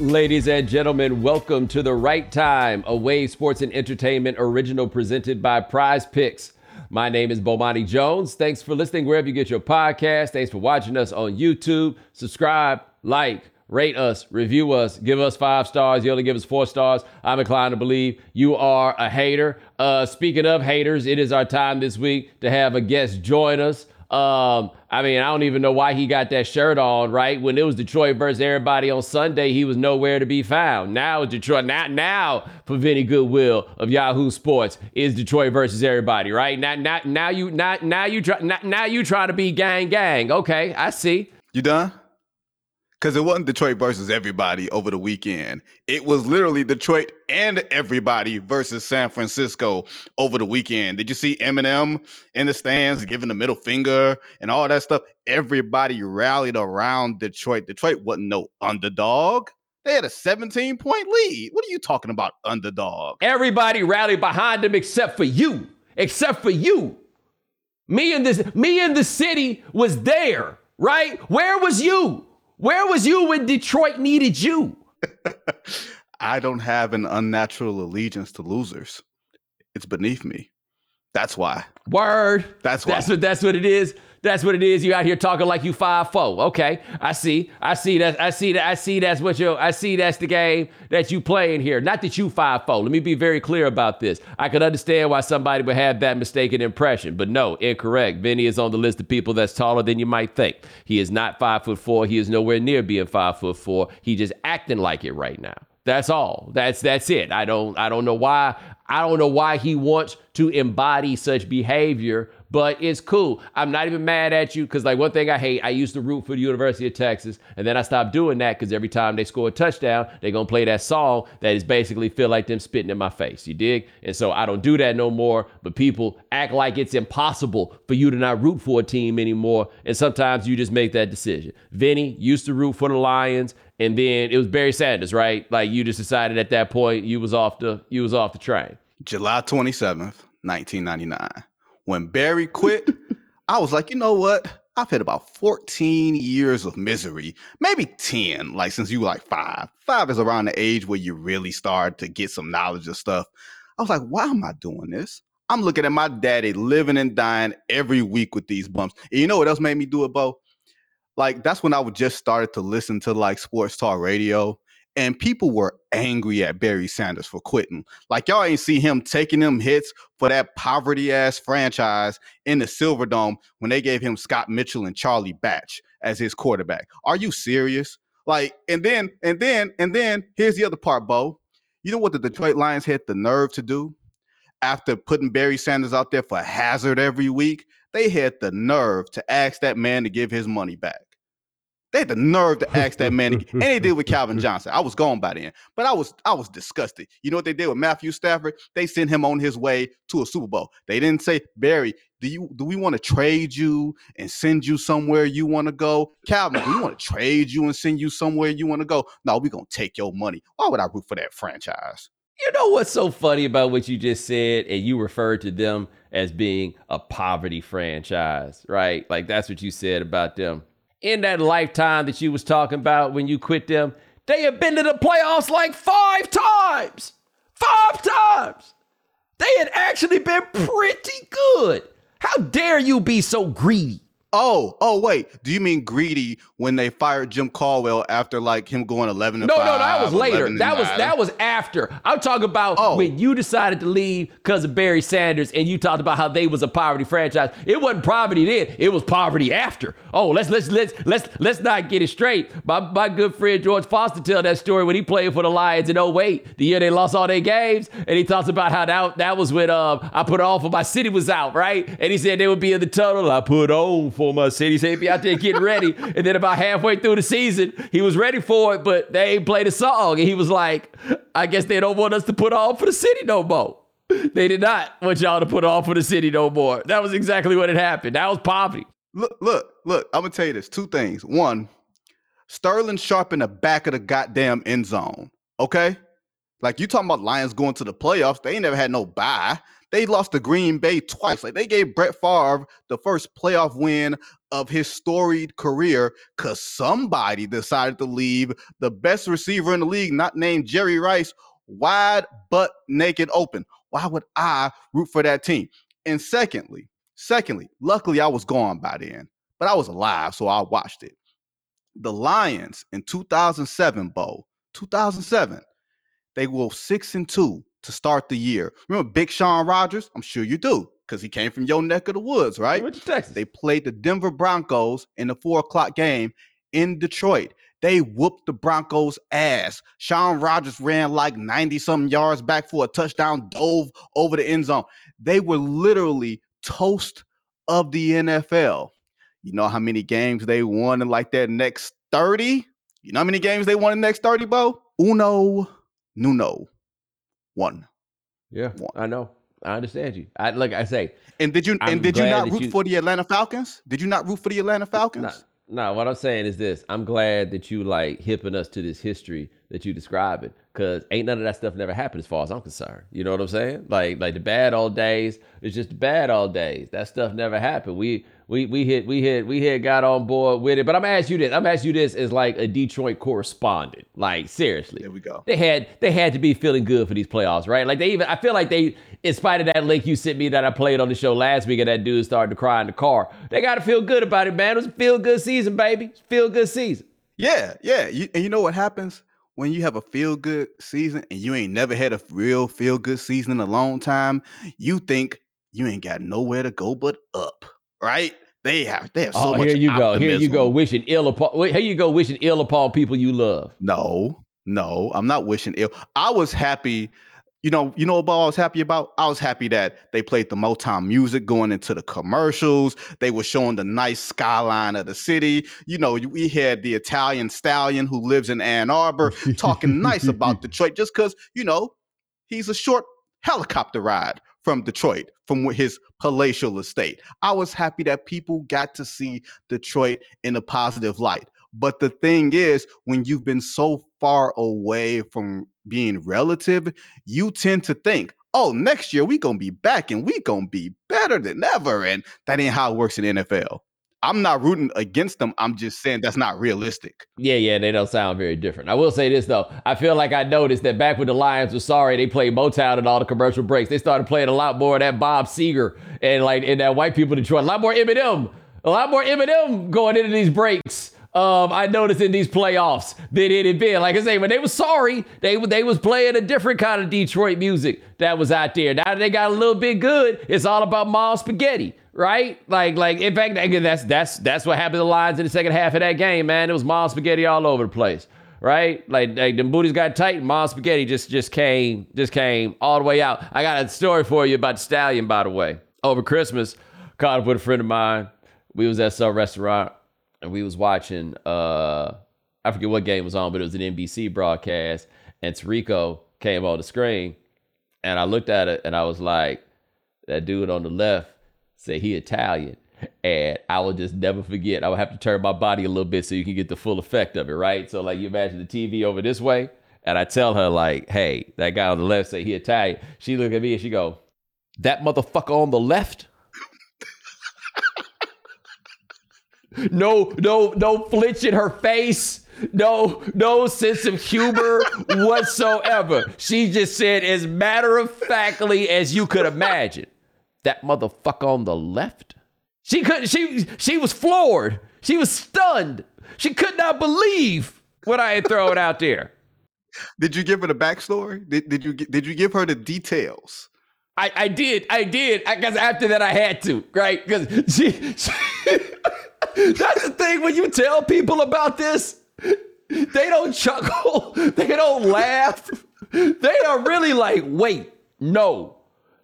Ladies and gentlemen, welcome to the right time, a Wave Sports and Entertainment original presented by Prize Picks. My name is Bomani Jones. Thanks for listening wherever you get your podcast. Thanks for watching us on YouTube. Subscribe, like, rate us, review us, give us five stars. You only give us four stars. I'm inclined to believe you are a hater. Uh, speaking of haters, it is our time this week to have a guest join us. Um, I mean, I don't even know why he got that shirt on, right? When it was Detroit versus everybody on Sunday, he was nowhere to be found. Now Detroit. Now, now for Vinnie Goodwill of Yahoo Sports is Detroit versus everybody, right? Now, now, now you, now, now you try, now, now you try to be gang, gang. Okay, I see. You done? Because it wasn't Detroit versus everybody over the weekend. It was literally Detroit and everybody versus San Francisco over the weekend. Did you see Eminem in the stands giving the middle finger and all that stuff? Everybody rallied around Detroit. Detroit wasn't no underdog. They had a 17 point lead. What are you talking about, underdog? Everybody rallied behind them except for you. Except for you. Me and this, me and the city was there, right? Where was you? Where was you when Detroit needed you? I don't have an unnatural allegiance to losers. It's beneath me. That's why. Word. That's why. That's what that's what it is. That's what it is. You out here talking like you five four. Okay, I see. I see that. I see that. I see that's what you. I see that's the game that you playing here. Not that you five four. Let me be very clear about this. I could understand why somebody would have that mistaken impression, but no, incorrect. Vinnie is on the list of people that's taller than you might think. He is not five foot four. He is nowhere near being five foot four. He just acting like it right now. That's all. That's that's it. I don't I don't know why I don't know why he wants to embody such behavior, but it's cool. I'm not even mad at you because, like, one thing I hate, I used to root for the University of Texas, and then I stopped doing that because every time they score a touchdown, they're gonna play that song that is basically feel like them spitting in my face. You dig? And so I don't do that no more. But people act like it's impossible for you to not root for a team anymore, and sometimes you just make that decision. Vinnie used to root for the Lions, and then it was Barry Sanders, right? Like you just decided at that point you was off the you was off the train. July 27th, 1999. When Barry quit, I was like, you know what? I've had about 14 years of misery, maybe 10, like since you were like five. Five is around the age where you really start to get some knowledge of stuff. I was like, why am I doing this? I'm looking at my daddy living and dying every week with these bumps. And you know what else made me do it, Bo? Like, that's when I would just started to listen to like sports talk radio and people were angry at Barry Sanders for quitting. Like y'all ain't see him taking them hits for that poverty ass franchise in the Silverdome when they gave him Scott Mitchell and Charlie Batch as his quarterback. Are you serious? Like, and then, and then, and then here's the other part, Bo. You know what the Detroit Lions had the nerve to do after putting Barry Sanders out there for hazard every week? They had the nerve to ask that man to give his money back. They had the nerve to ask that man, and they did with Calvin Johnson. I was gone by then, but I was I was disgusted. You know what they did with Matthew Stafford? They sent him on his way to a Super Bowl. They didn't say Barry, do you do we want to trade you and send you somewhere you want to go? Calvin, do we want to trade you and send you somewhere you want to go? No, we're gonna take your money. Why would I root for that franchise? You know what's so funny about what you just said, and you referred to them as being a poverty franchise, right? Like that's what you said about them in that lifetime that you was talking about when you quit them, they had been to the playoffs like five times. Five times. They had actually been pretty good. How dare you be so greedy? Oh, oh, wait. Do you mean greedy when they fired Jim Caldwell after like him going eleven? no, no, that was later. That was that was after. I'm talking about oh. when you decided to leave because of Barry Sanders, and you talked about how they was a poverty franchise. It wasn't poverty then; it was poverty after. Oh, let's let's let's let's let's not get it straight. My my good friend George Foster tell that story when he played for the Lions in 08, the year they lost all their games, and he talks about how that that was when um I put on for my city was out, right? And he said they would be in the tunnel. I put on for my city. He said he'd be out there getting ready. and then about halfway through the season, he was ready for it, but they ain't played a song. And he was like, I guess they don't want us to put on for the city no more. They did not want y'all to put on for the city no more. That was exactly what had happened. That was poverty. Look, look, look, I'm gonna tell you this. Two things. One, Sterling Sharpe in the back of the goddamn end zone. Okay? Like you talking about Lions going to the playoffs, they ain't never had no bye. They lost to Green Bay twice. Like they gave Brett Favre the first playoff win of his storied career because somebody decided to leave the best receiver in the league, not named Jerry Rice, wide butt naked open. Why would I root for that team? And secondly, secondly, luckily I was gone by then, but I was alive, so I watched it. The Lions in 2007, Bo, 2007, they go six and two to start the year. Remember Big Shaun Rogers? I'm sure you do, because he came from your neck of the woods, right? Went to Texas. They played the Denver Broncos in the four o'clock game in Detroit. They whooped the Broncos' ass. Shaun Rogers ran like 90 something yards back for a touchdown, dove over the end zone. They were literally toast of the NFL. You know how many games they won in like that next 30? You know how many games they won in the next 30, Bo? Uno, Nuno. One. yeah, One. I know. I understand you. I like I say. And did you I'm and did you not root you- for the Atlanta Falcons? Did you not root for the Atlanta Falcons? No, no, what I'm saying is this. I'm glad that you like hipping us to this history that you describing, because ain't none of that stuff never happened as far as I'm concerned. You know what I'm saying? Like like the bad old days, it's just the bad old days. That stuff never happened. We we we hit we hit we hit got on board with it. But I'm gonna ask you this. I'm gonna ask you this as like a Detroit correspondent. Like seriously. There we go. They had they had to be feeling good for these playoffs, right? Like they even I feel like they, in spite of that link you sent me that I played on the show last week, and that dude started to cry in the car. They got to feel good about it, man. It was a feel good season, baby. Feel good season. Yeah, yeah. You, and you know what happens when you have a feel good season and you ain't never had a real feel good season in a long time? You think you ain't got nowhere to go but up, right? They have they have so oh, much. here you go. Here you go. Wishing ill upon. Here you go. Wishing ill upon people you love. No, no, I'm not wishing ill. I was happy. You know, you know what I was happy about? I was happy that they played the Motown music going into the commercials. They were showing the nice skyline of the city. You know, we had the Italian stallion who lives in Ann Arbor talking nice about Detroit just because, you know, he's a short helicopter ride from Detroit, from his palatial estate. I was happy that people got to see Detroit in a positive light. But the thing is, when you've been so far away from being relative, you tend to think, oh, next year we gonna be back and we gonna be better than ever. And that ain't how it works in NFL. I'm not rooting against them. I'm just saying that's not realistic. Yeah, yeah, they don't sound very different. I will say this though. I feel like I noticed that back when the Lions were sorry, they played Motown and all the commercial breaks. They started playing a lot more of that Bob Seger and like and that white people in Detroit. A lot more Eminem. A lot more Eminem going into these breaks. Um, I noticed in these playoffs than it had been. Like I say, when they was sorry, they they was playing a different kind of Detroit music that was out there. Now that they got a little bit good, it's all about mom spaghetti, right? Like like in fact, that's that's that's what happened to the Lions in the second half of that game, man. It was mom spaghetti all over the place. Right, like, like the booties got tight. and Mom spaghetti just just came just came all the way out. I got a story for you about the stallion, by the way. Over Christmas, caught up with a friend of mine. We was at some restaurant and we was watching uh I forget what game was on, but it was an NBC broadcast, and Tirico came on the screen, and I looked at it and I was like, that dude on the left said he Italian. And I will just never forget. I would have to turn my body a little bit so you can get the full effect of it, right? So like you imagine the TV over this way, and I tell her like, "Hey, that guy on the left say he Italian." She look at me and she go, "That motherfucker on the left." No, no, no flinch in her face. No, no sense of humor whatsoever. She just said as matter of factly as you could imagine. That motherfucker on the left. She couldn't. She she was floored. She was stunned. She could not believe what I had thrown out there. Did you give her the backstory? Did, did you did you give her the details? I, I did, I did, because after that I had to, right? Because she, she that's the thing when you tell people about this, they don't chuckle, they don't laugh, they are really like, wait, no,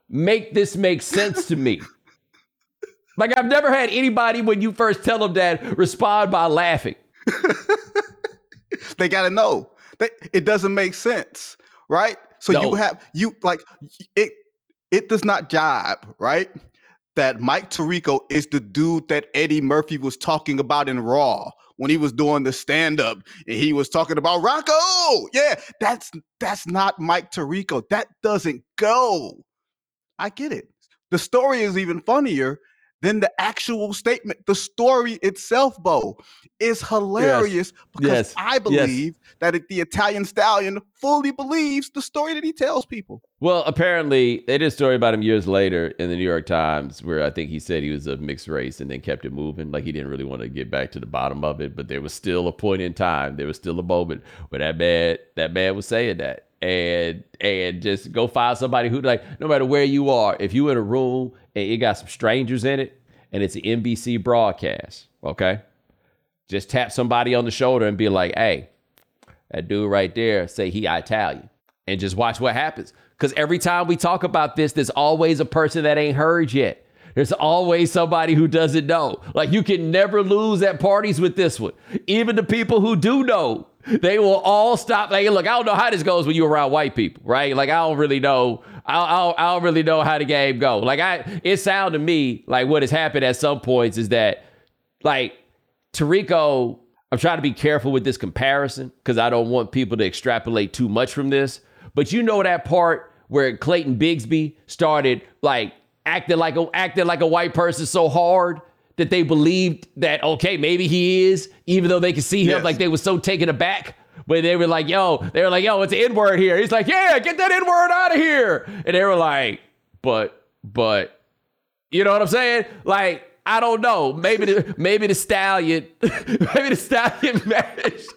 make this make sense to me. Like I've never had anybody when you first tell them that respond by laughing. They got to know that it doesn't make sense, right? So No. you have you like it. It does not jibe, right? That Mike Tirico is the dude that Eddie Murphy was talking about in Raw when he was doing the stand up and he was talking about Rocco. Yeah, that's that's not Mike Tirico. That doesn't go. I get it. The story is even funnier than the actual statement. The story itself, Bo, is hilarious yes. because yes. I believe yes. that the Italian stallion fully believes the story that he tells people. Well, apparently, they did a story about him years later in the New York Times where I think he said he was of mixed race and then kept it moving. Like he didn't really want to get back to the bottom of it, but there was still a point in time. There was still a moment where that man, that man was saying that and and just go find somebody who like no matter where you are, if you in a room you got some strangers in it and it's an NBC broadcast, okay? Just tap somebody on the shoulder and be like, hey, that dude right there, say he Italian. And just watch what happens. Because every time we talk about this, there's always a person that ain't heard yet. There's always somebody who doesn't know. Like you can never lose at parties with this one. Even the people who do know they will all stop. Like, look, I don't know how this goes when you're around white people, right? Like, I don't really know. I, I, I don't really know how the game go. Like, I it sounded to me like what has happened at some points is that, like, Tirico. I'm trying to be careful with this comparison because I don't want people to extrapolate too much from this. But you know that part where Clayton Bigsby started like acting like a acting like a white person so hard that they believed that okay, maybe he is, even though they could see him yes. like they were so taken aback. But they were like, yo, they were like, yo, it's an N-word here. He's like, yeah, get that N-word out of here. And they were like, but, but, you know what I'm saying? Like, I don't know. Maybe the maybe the stallion, maybe the stallion managed.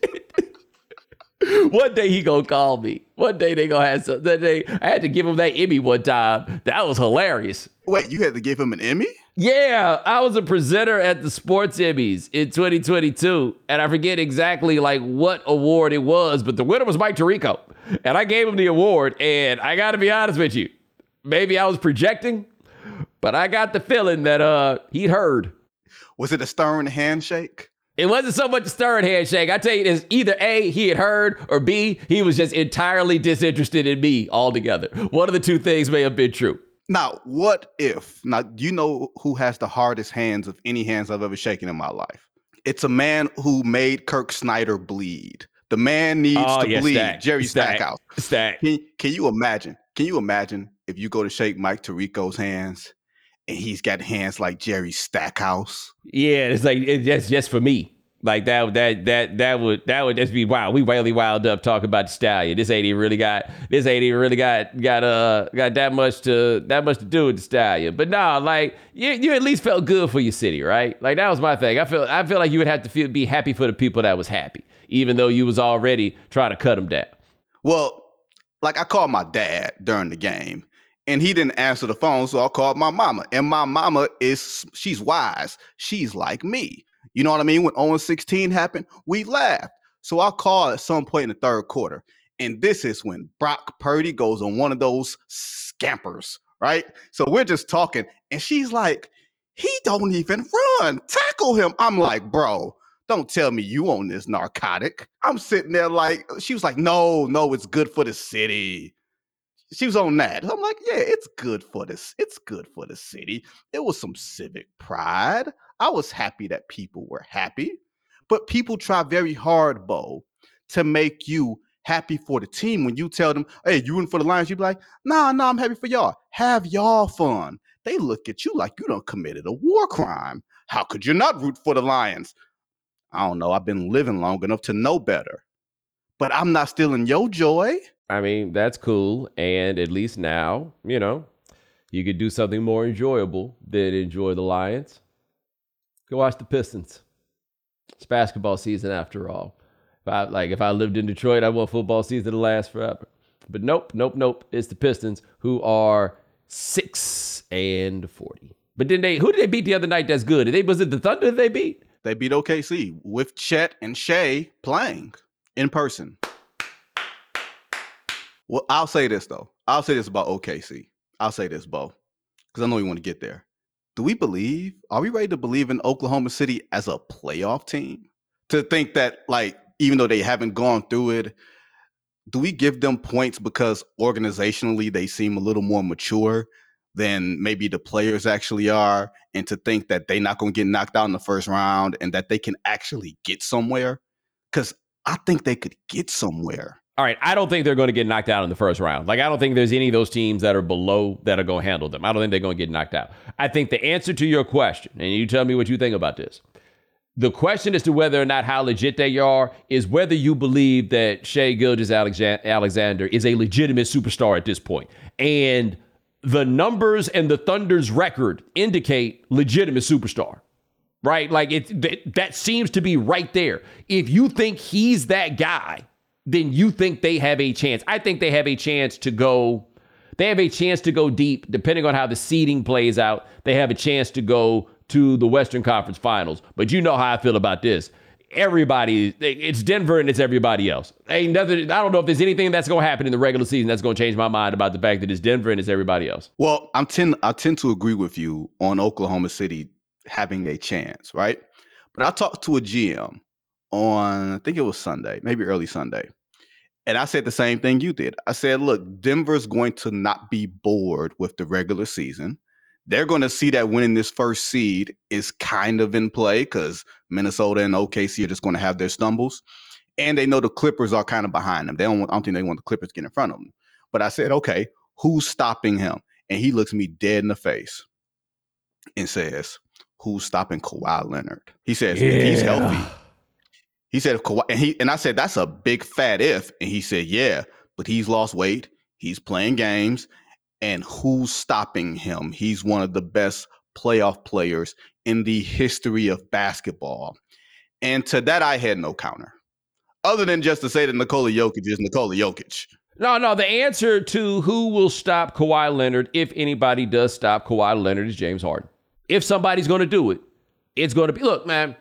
one day he gonna call me. One day they gonna have some. That day I had to give him that Emmy one time. That was hilarious. Wait, you had to give him an Emmy? Yeah, I was a presenter at the Sports Emmys in 2022, and I forget exactly like what award it was, but the winner was Mike Tirico, and I gave him the award. And I got to be honest with you, maybe I was projecting, but I got the feeling that uh he'd heard. Was it a stern handshake? It wasn't so much a stern handshake. I tell you, it's either A, he had heard, or B, he was just entirely disinterested in me altogether. One of the two things may have been true. Now, what if? Now, you know who has the hardest hands of any hands I've ever shaken in my life? It's a man who made Kirk Snyder bleed. The man needs oh, to yeah, bleed. Stack. Jerry Stack. Stackhouse. Stack. Can, can you imagine? Can you imagine if you go to shake Mike Tirico's hands and he's got hands like Jerry Stackhouse? Yeah, it's like it's just just for me. Like that, that, that, that would, that would just be wow. We really wild up talking about the stallion. This ain't even really got, this even really got, got, uh, got that much to, that much to do with the stallion. But no, like you, you at least felt good for your city, right? Like that was my thing. I feel, I feel like you would have to feel, be happy for the people that was happy, even though you was already trying to cut them down. Well, like I called my dad during the game, and he didn't answer the phone, so I called my mama, and my mama is, she's wise. She's like me. You know what I mean? When 0 16 happened, we laughed. So I called at some point in the third quarter. And this is when Brock Purdy goes on one of those scampers, right? So we're just talking, and she's like, he don't even run. Tackle him. I'm like, bro, don't tell me you own this narcotic. I'm sitting there like, she was like, no, no, it's good for the city. She was on that. I'm like, yeah, it's good for this. It's good for the city. It was some civic pride. I was happy that people were happy, but people try very hard, Bo, to make you happy for the team. When you tell them, hey, you in for the Lions, you be like, nah, nah, I'm happy for y'all. Have y'all fun. They look at you like you don't committed a war crime. How could you not root for the Lions? I don't know. I've been living long enough to know better. But I'm not stealing your joy. I mean, that's cool. And at least now, you know, you could do something more enjoyable than enjoy the Lions. Go watch the Pistons. It's basketball season after all. If I like if I lived in Detroit, I want football season to last forever. But nope, nope, nope. It's the Pistons who are six and forty. But then they who did they beat the other night that's good? Did they was it the Thunder they beat? They beat OKC with Chet and Shai playing in person. Well, I'll say this though. I'll say this about OKC. I'll say this, Bo, because I know you want to get there do we believe? Are we ready to believe in Oklahoma City as a playoff team? To think that, like, even though they haven't gone through it, do we give them points because organizationally they seem a little more mature than maybe the players actually are, and to think that they're not going to get knocked out in the first round and that they can actually get somewhere. Because I think they could get somewhere. All right, I don't think they're going to get knocked out in the first round. Like, I don't think there's any of those teams that are below that are going to handle them. I don't think they're going to get knocked out. I think the answer to your question, and you tell me what you think about this. The question as to whether or not how legit they are is whether you believe that Shai Gilgeous-Alexander is a legitimate superstar at this point. And the numbers and the Thunder's record indicate legitimate superstar, right? Like it that, that seems to be right there. If you think he's that guy, then you think they have a chance. I think they have a chance to go. They have a chance to go deep, depending on how the seeding plays out. They have a chance to go to the Western Conference Finals. But you know how I feel about this everybody. It's Denver and it's everybody else. Ain't nothing. I don't know if there's anything that's going to happen in the regular season that's going to change my mind about the fact that it's Denver and it's everybody else. Well, I'm tend I tend to agree with you on Oklahoma City having a chance, right? But I talked to a GM on I think it was Sunday, maybe early Sunday. And I said the same thing you did. I said, look, Denver's going to not be bored with the regular season they're going to see that winning this first seed is kind of in play because Minnesota and OKC are just going to have their stumbles. And they know the Clippers are kind of behind them. They don't, I don't think they want the Clippers to get in front of them. But I said, okay, who's stopping him? And he looks me dead in the face and says, who's stopping Kawhi Leonard? He says, yeah. if he's healthy. He said, Kawhi, and, he, and I said, that's a big fat if. And he said, yeah, but he's lost weight. He's playing games and who's stopping him? He's one of the best playoff players in the history of basketball. And to that, I had no counter, other than just to say that Nikola Jokic is Nikola Jokic. No, no. The answer to who will stop Kawhi Leonard, if anybody does stop Kawhi Leonard, is James Harden. If somebody's going to do it, it's going to be. Look, man.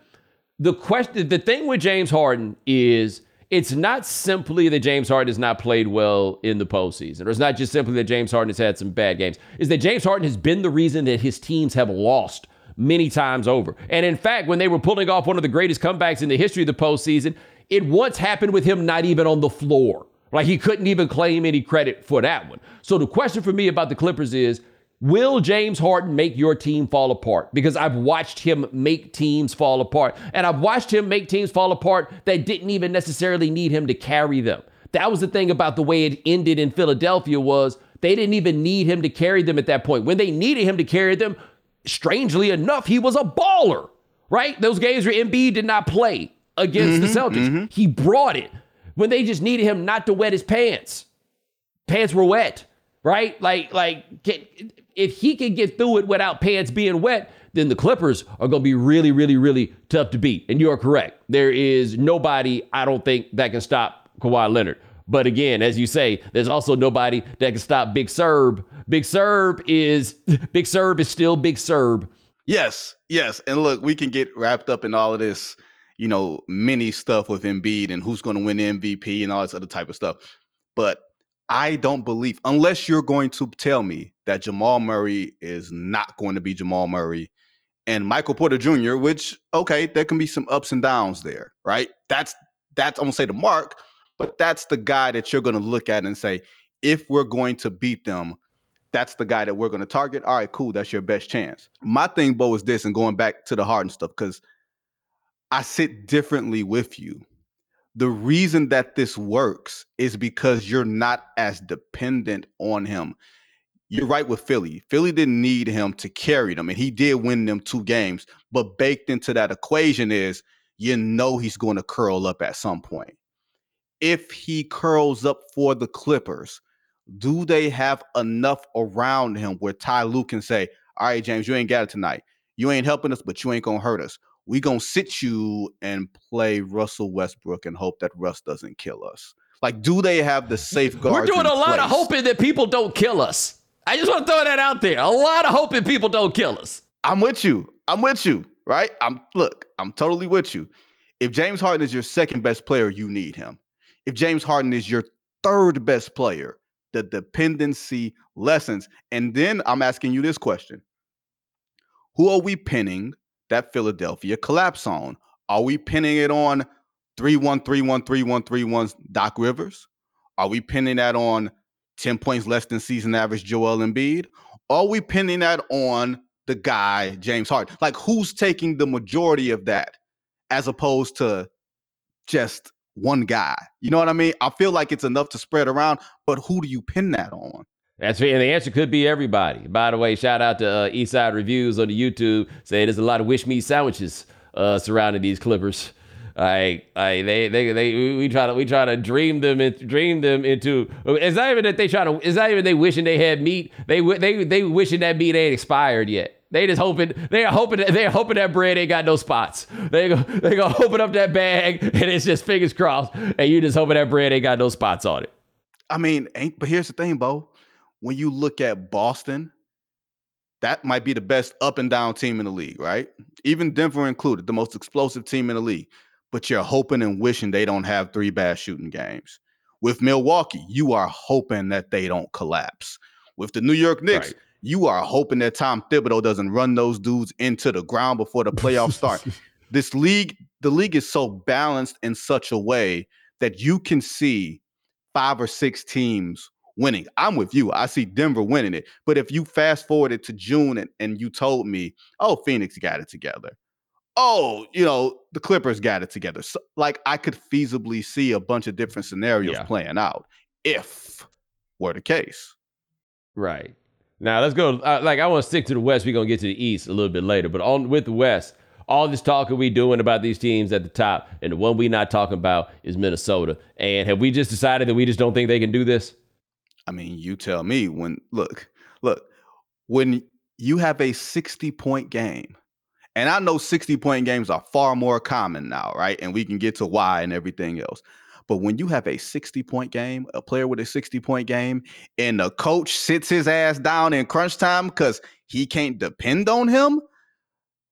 The question, the thing with James Harden is it's not simply that James Harden has not played well in the postseason, or it's not just simply that James Harden has had some bad games. Is that James Harden has been the reason that his teams have lost many times over. And in fact, when they were pulling off one of the greatest comebacks in the history of the postseason, it once happened with him not even on the floor. Like he couldn't even claim any credit for that one. So the question for me about the Clippers is Will James Harden make your team fall apart? Because I've watched him make teams fall apart. And I've watched him make teams fall apart that didn't even necessarily need him to carry them. That was the thing about the way it ended in Philadelphia was they didn't even need him to carry them at that point. When they needed him to carry them, strangely enough, he was a baller, right? Those games where Embiid did not play against mm-hmm, the Celtics. Mm-hmm. He brought it. When they just needed him not to wet his pants. Pants were wet, right? Like like get, if he can get through it without pants being wet, then the Clippers are going to be really, really, really tough to beat. And you are correct. There is nobody, I don't think, that can stop Kawhi Leonard. But again, as you say, there's also nobody that can stop Big Serb. Big Serb is Big Serb is still Big Serb. Yes, yes. And look, we can get wrapped up in all of this, you know, mini stuff with Embiid and who's going to win MVP and all this other type of stuff. But I don't believe, unless you're going to tell me that Jamal Murray is not going to be Jamal Murray and Michael Porter Jr., which, okay, there can be some ups and downs there, right? That's, that's, I'm to say the mark, but that's the guy that you're going to look at and say, if we're going to beat them, that's the guy that we're going to target. All right, cool. That's your best chance. My thing, Bo, is this, and going back to the Harden stuff, because I sit differently with you the reason that this works is because you're not as dependent on him. You're right with Philly. Philly didn't need him to carry them, and he did win them two games. But baked into that equation is you know he's going to curl up at some point. If he curls up for the Clippers, do they have enough around him where Ty Lue can say, All right, James, you ain't got it tonight. You ain't helping us, but you ain't gonna hurt us we gonna sit you and play Russell Westbrook and hope that Russ doesn't kill us. Like, do they have the safeguards? We're doing a lot of hoping that people don't kill us. I just want to throw that out there. A lot of hoping people don't kill us. I'm with you. I'm with you. Right? I'm look. I'm totally with you. If James Harden is your second best player, you need him. If James Harden is your third best player, the dependency lessens. And then I'm asking you this question: Who are we pinning that Philadelphia collapse on? Are we pinning it on 31313131 Doc Rivers? Are we pinning that on 10 points less than season average Joel Embiid? Are we pinning that on the guy, James Harden? Like, who's taking the majority of that as opposed to just one guy? You know what I mean? I feel like it's enough to spread around, but who do you pin that on? That's and the answer could be everybody. By the way, shout out to uh, Eastside Reviews on the YouTube Say there's a lot of wish me sandwiches uh, surrounding these Clippers. I, I, they, they, they, we try to, we try to dream them, in, dream them into. It's not even that they try to. It's not even they wishing they had meat. They, they, they wishing that meat ain't expired yet. They just hoping they are hoping they're hoping that bread ain't got no spots. They go they gonna open up that bag and it's just fingers crossed, and you just hoping that bread ain't got no spots on it. I mean, ain't but here's the thing, Bo. When you look at Boston, that might be the best up and down team in the league, right? Even Denver included, the most explosive team in the league. But you're hoping and wishing they don't have three bad shooting games. With Milwaukee, you are hoping that they don't collapse. With the New York Knicks, right. you are hoping that Tom Thibodeau doesn't run those dudes into the ground before the playoffs start. this league, the league is so balanced in such a way that you can see five or six teams winning. I'm with you. I see Denver winning it. But if you fast forwarded to June and, and you told me, oh, Phoenix got it together. Oh, you know, the Clippers got it together. So, like I could feasibly see a bunch of different scenarios yeah. playing out if were the case. Right. Now let's go. Uh, like I want to stick to the West. We're gonna get to the East a little bit later, but on with the West, all this talk are we doing about these teams at the top, and the one we not talking about is Minnesota. And have we just decided that we just don't think they can do this? I mean, you tell me when look, look, when you have a 60 point game, and I know 60 point games are far more common now, right? And we can get to why and everything else. But when you have a 60 point game, a player with a 60 point game, and the coach sits his ass down in crunch time because he can't depend on him,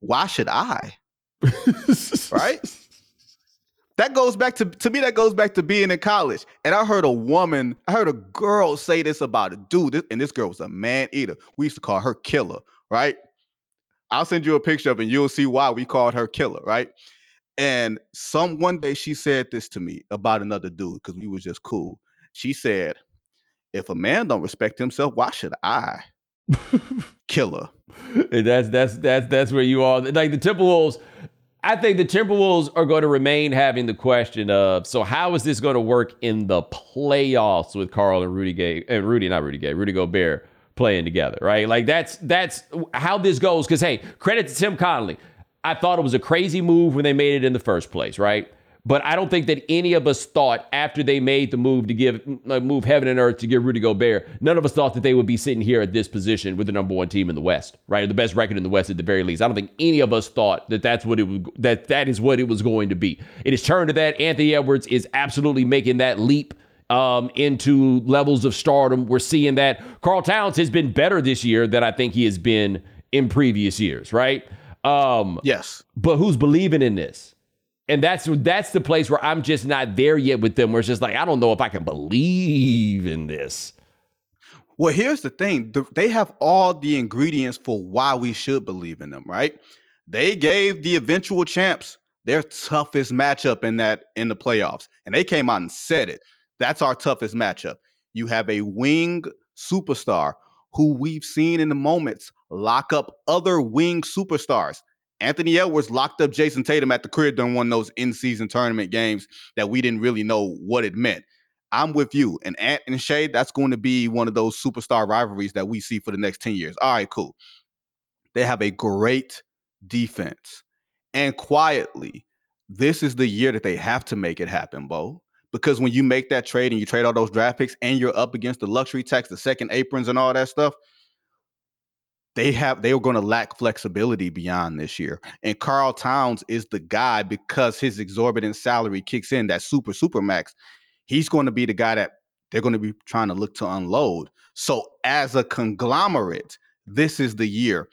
why should I? right? That goes back to to me that goes back to being in college. And i heard a woman i heard a girl say this about a dude this, and this girl was a man eater. We used to call her killer right? I'll send you a picture of it and you'll see why we called her killer right? And some one day she said this to me about another dude because we was just cool. She said if a man don't respect himself why should i killer that's that's that's that's where you are like the Timberwolves I think the Timberwolves are going to remain having the question of so how is this going to work in the playoffs with Karl and Rudy Gay and Rudy, not Rudy Gay, Rudy Gobert playing together, right? Like that's that's how this goes. Because hey, credit to Tim Connelly. I thought it was a crazy move when they made it in the first place, right? But I don't think that any of us thought after they made the move to give move heaven and earth to give Rudy Gobert, none of us thought that they would be sitting here at this position with the number one team in the West, right? The best record in the West at the very least. I don't think any of us thought that that's what it was, that that is what it was going to be. It has turned to that. Anthony Edwards is absolutely making that leap um, into levels of stardom. We're seeing that Karl Towns has been better this year than I think he has been in previous years, right? Um, yes. But who's believing in this? And that's that's the place where I'm just not there yet with them. Where it's just like I don't know if I can believe in this. Well, here's the thing: they have all the ingredients for why we should believe in them, right? They gave the eventual champs their toughest matchup in that in the playoffs, and they came out and said it. That's our toughest matchup. You have a wing superstar who we've seen in the moments lock up other wing superstars. Anthony Edwards locked up Jayson Tatum at the crib during one of those in-season tournament games that we didn't really know what it meant. I'm with you. And Ant and Shai, that's going to be one of those superstar rivalries that we see for the next 10 years. All right, cool. They have a great defense. And quietly, this is the year that they have to make it happen, Bo. Because when you make that trade and you trade all those draft picks and you're up against the luxury tax, the second aprons, and all that stuff, they have they are going to lack flexibility beyond this year. And Karl Towns is the guy because his exorbitant salary kicks in that super super max. He's going to be the guy that they're going to be trying to look to unload. So as a conglomerate, this is the year.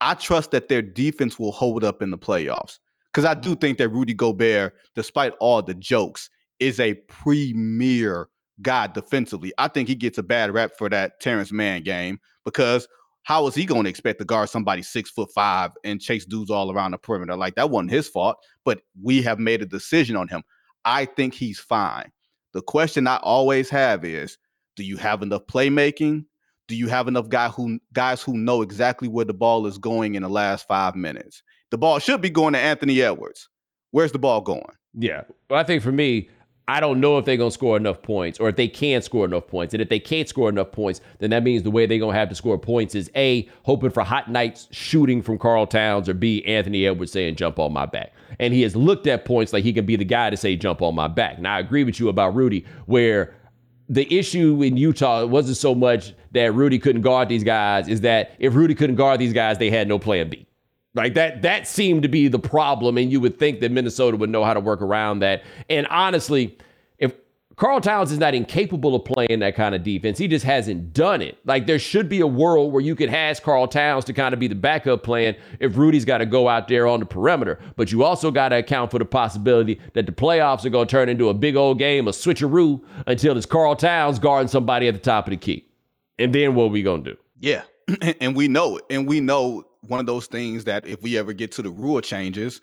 I trust that their defense will hold up in the playoffs because I do mm-hmm. think that Rudy Gobert, despite all the jokes, is a premier guy defensively. I think he gets a bad rap for that Terrence Mann game because how is he going to expect to guard somebody six foot five and chase dudes all around the perimeter? Like that wasn't his fault, but we have made a decision on him. I think he's fine. The question I always have is do you have enough playmaking? Do you have enough guy who guys who know exactly where the ball is going in the last five minutes? The ball should be going to Anthony Edwards. Where's the ball going? Yeah. Well, I think for me, I don't know if they're going to score enough points or if they can score enough points. And if they can't score enough points, then that means the way they're going to have to score points is A, hoping for hot nights shooting from Karl Towns, or B, Anthony Edwards saying, jump on my back. And he has looked at points like he can be the guy to say, jump on my back. Now, I agree with you about Rudy, where the issue in Utah wasn't so much that Rudy couldn't guard these guys, is that if Rudy couldn't guard these guys, they had no plan B. Like that that seemed to be the problem, and you would think that Minnesota would know how to work around that. And honestly, if Karl Towns is not incapable of playing that kind of defense, he just hasn't done it. Like there should be a world where you could ask Karl Towns to kind of be the backup plan if Rudy's got to go out there on the perimeter. But you also got to account for the possibility that the playoffs are going to turn into a big old game of switcheroo until it's Karl Towns guarding somebody at the top of the key. And then what are we going to do? Yeah. and we know it. And we know one of those things that if we ever get to the rule changes,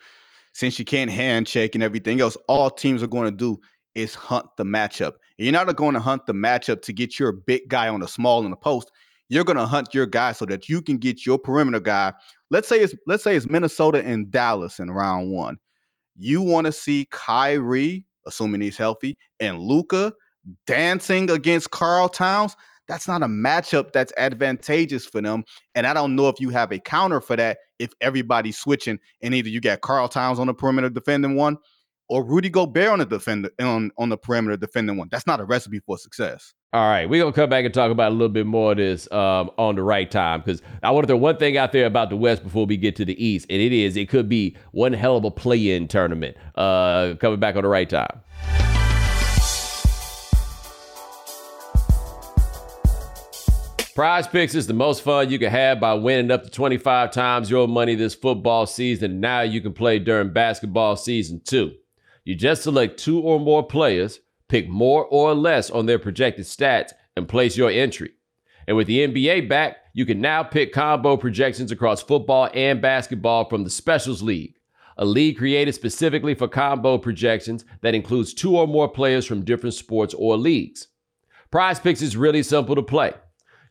since you can't hand check and everything else, all teams are going to do is hunt the matchup. You're not going to hunt the matchup to get your big guy on the small in the post. You're going to hunt your guy so that you can get your perimeter guy. Let's say it's let's say it's Minnesota and Dallas in round one. You want to see Kyrie, assuming he's healthy, and Luka dancing against Karl Towns that's not a matchup that's advantageous for them. And I don't know if you have a counter for that if everybody's switching and either you got Karl Towns on the perimeter defending one or Rudy Gobert on the defender on, on the perimeter defending one. That's not a recipe for success. All right, we're gonna come back and talk about a little bit more of this um, on the right time because I want to throw one thing out there about the West before we get to the East, and it is it could be one hell of a play-in tournament uh, coming back on the right time. Prize Picks is the most fun you can have by winning up to 25 times your money this football season. Now you can play during basketball season too. You just select two or more players, pick more or less on their projected stats, and place your entry. And with the NBA back, you can now pick combo projections across football and basketball from the Specials League, a league created specifically for combo projections that includes two or more players from different sports or leagues. Prize Picks is really simple to play.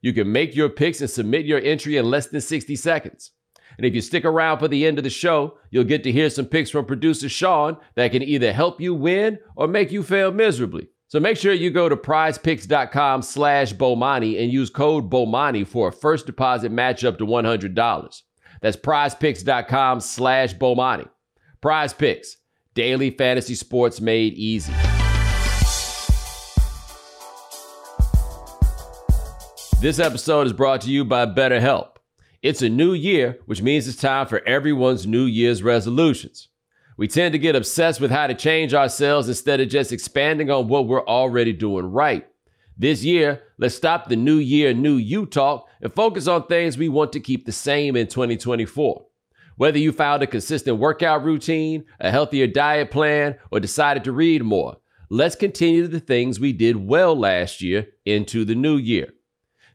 You can make your picks and submit your entry in less than 60 seconds. And if you stick around for the end of the show, you'll get to hear some picks from producer Sean that can either help you win or make you fail miserably. So make sure you go to prizepicks.com slash Bomani and use code Bomani for a first deposit match up to $100. That's prizepicks.com slash Bomani. Prize Picks, daily fantasy sports made easy. This episode is brought to you by BetterHelp. It's a new year, which means it's time for everyone's New Year's resolutions. We tend to get obsessed with how to change ourselves instead of just expanding on what we're already doing right. This year, let's stop the new year, new you talk and focus on things we want to keep the same in 2024. Whether you found a consistent workout routine, a healthier diet plan, or decided to read more, let's continue the things we did well last year into the new year.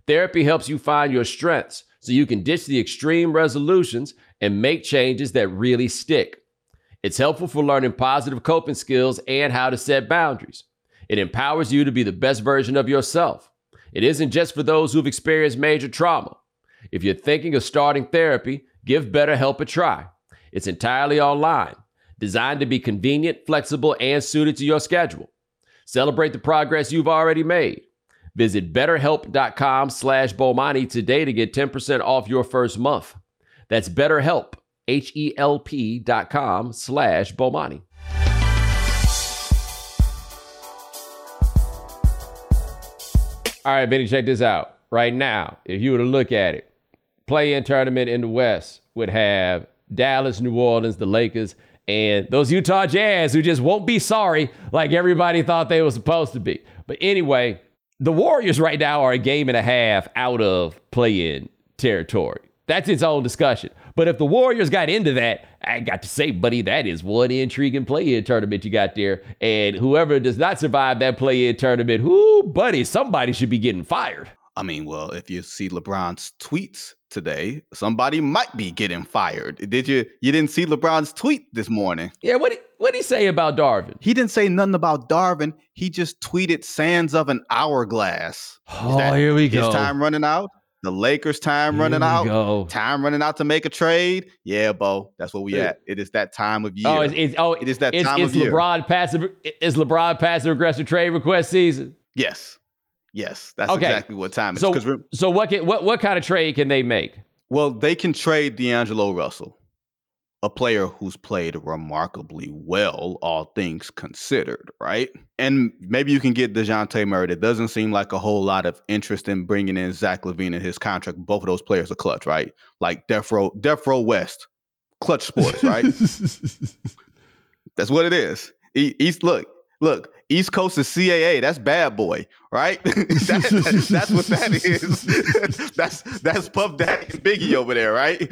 Therapy helps you find your strengths so you can ditch the extreme resolutions and make changes that really stick. It's helpful for learning positive coping skills and how to set boundaries. It empowers you to be the best version of yourself. It isn't just for those who've experienced major trauma. If you're thinking of starting therapy, give BetterHelp a try. It's entirely online, designed to be convenient, flexible, and suited to your schedule. Celebrate the progress you've already made. Visit betterhelp.com slash Bomani today to get 10% off your first month. That's betterhelp, H-E-L-P dot com slash Bomani. All right, Vinnie, check this out. Right now, if you were to look at it, play-in tournament in the West would have Dallas, New Orleans, the Lakers, and those Utah Jazz who just won't be sorry like everybody thought they were supposed to be. But anyway, the Warriors right now are a game and a half out of play-in territory. That's its own discussion. But if the Warriors got into that, I got to say, buddy, that is one intriguing play-in tournament you got there. And whoever does not survive that play-in tournament, whoo, buddy, somebody should be getting fired. I mean, well, if you see LeBron's tweets today, somebody might be getting fired. Did you? You didn't see LeBron's tweet this morning? Yeah, what? what did he say about Darvin? He didn't say nothing about Darvin. He just tweeted sands of an hourglass. Oh, here we go. His time running out. The Lakers' time running out. Go. Time running out to make a trade. Yeah, Bo, that's where we at. It is that time of oh, year. Oh, it's, it's oh, it is that it's, time it's of year. LeBron passive. Is LeBron passive aggressive trade request season? Yes, yes, that's Okay. exactly what time it is. So, so what can what what kind of trade can they make? well, they can trade D'Angelo Russell, a player who's played remarkably well, all things considered, right? And maybe you can get Dejounte Murray. It doesn't seem like a whole lot of interest in bringing in Zach LaVine and his contract. Both of those players are clutch, right? Like Death Row, Death Row West, Klutch Sports, right? That's what it is. East, look, look, East Coast is CAA. That's bad boy, right? That- that's what that is. that's that's Puff Daddy and Biggie over there, right?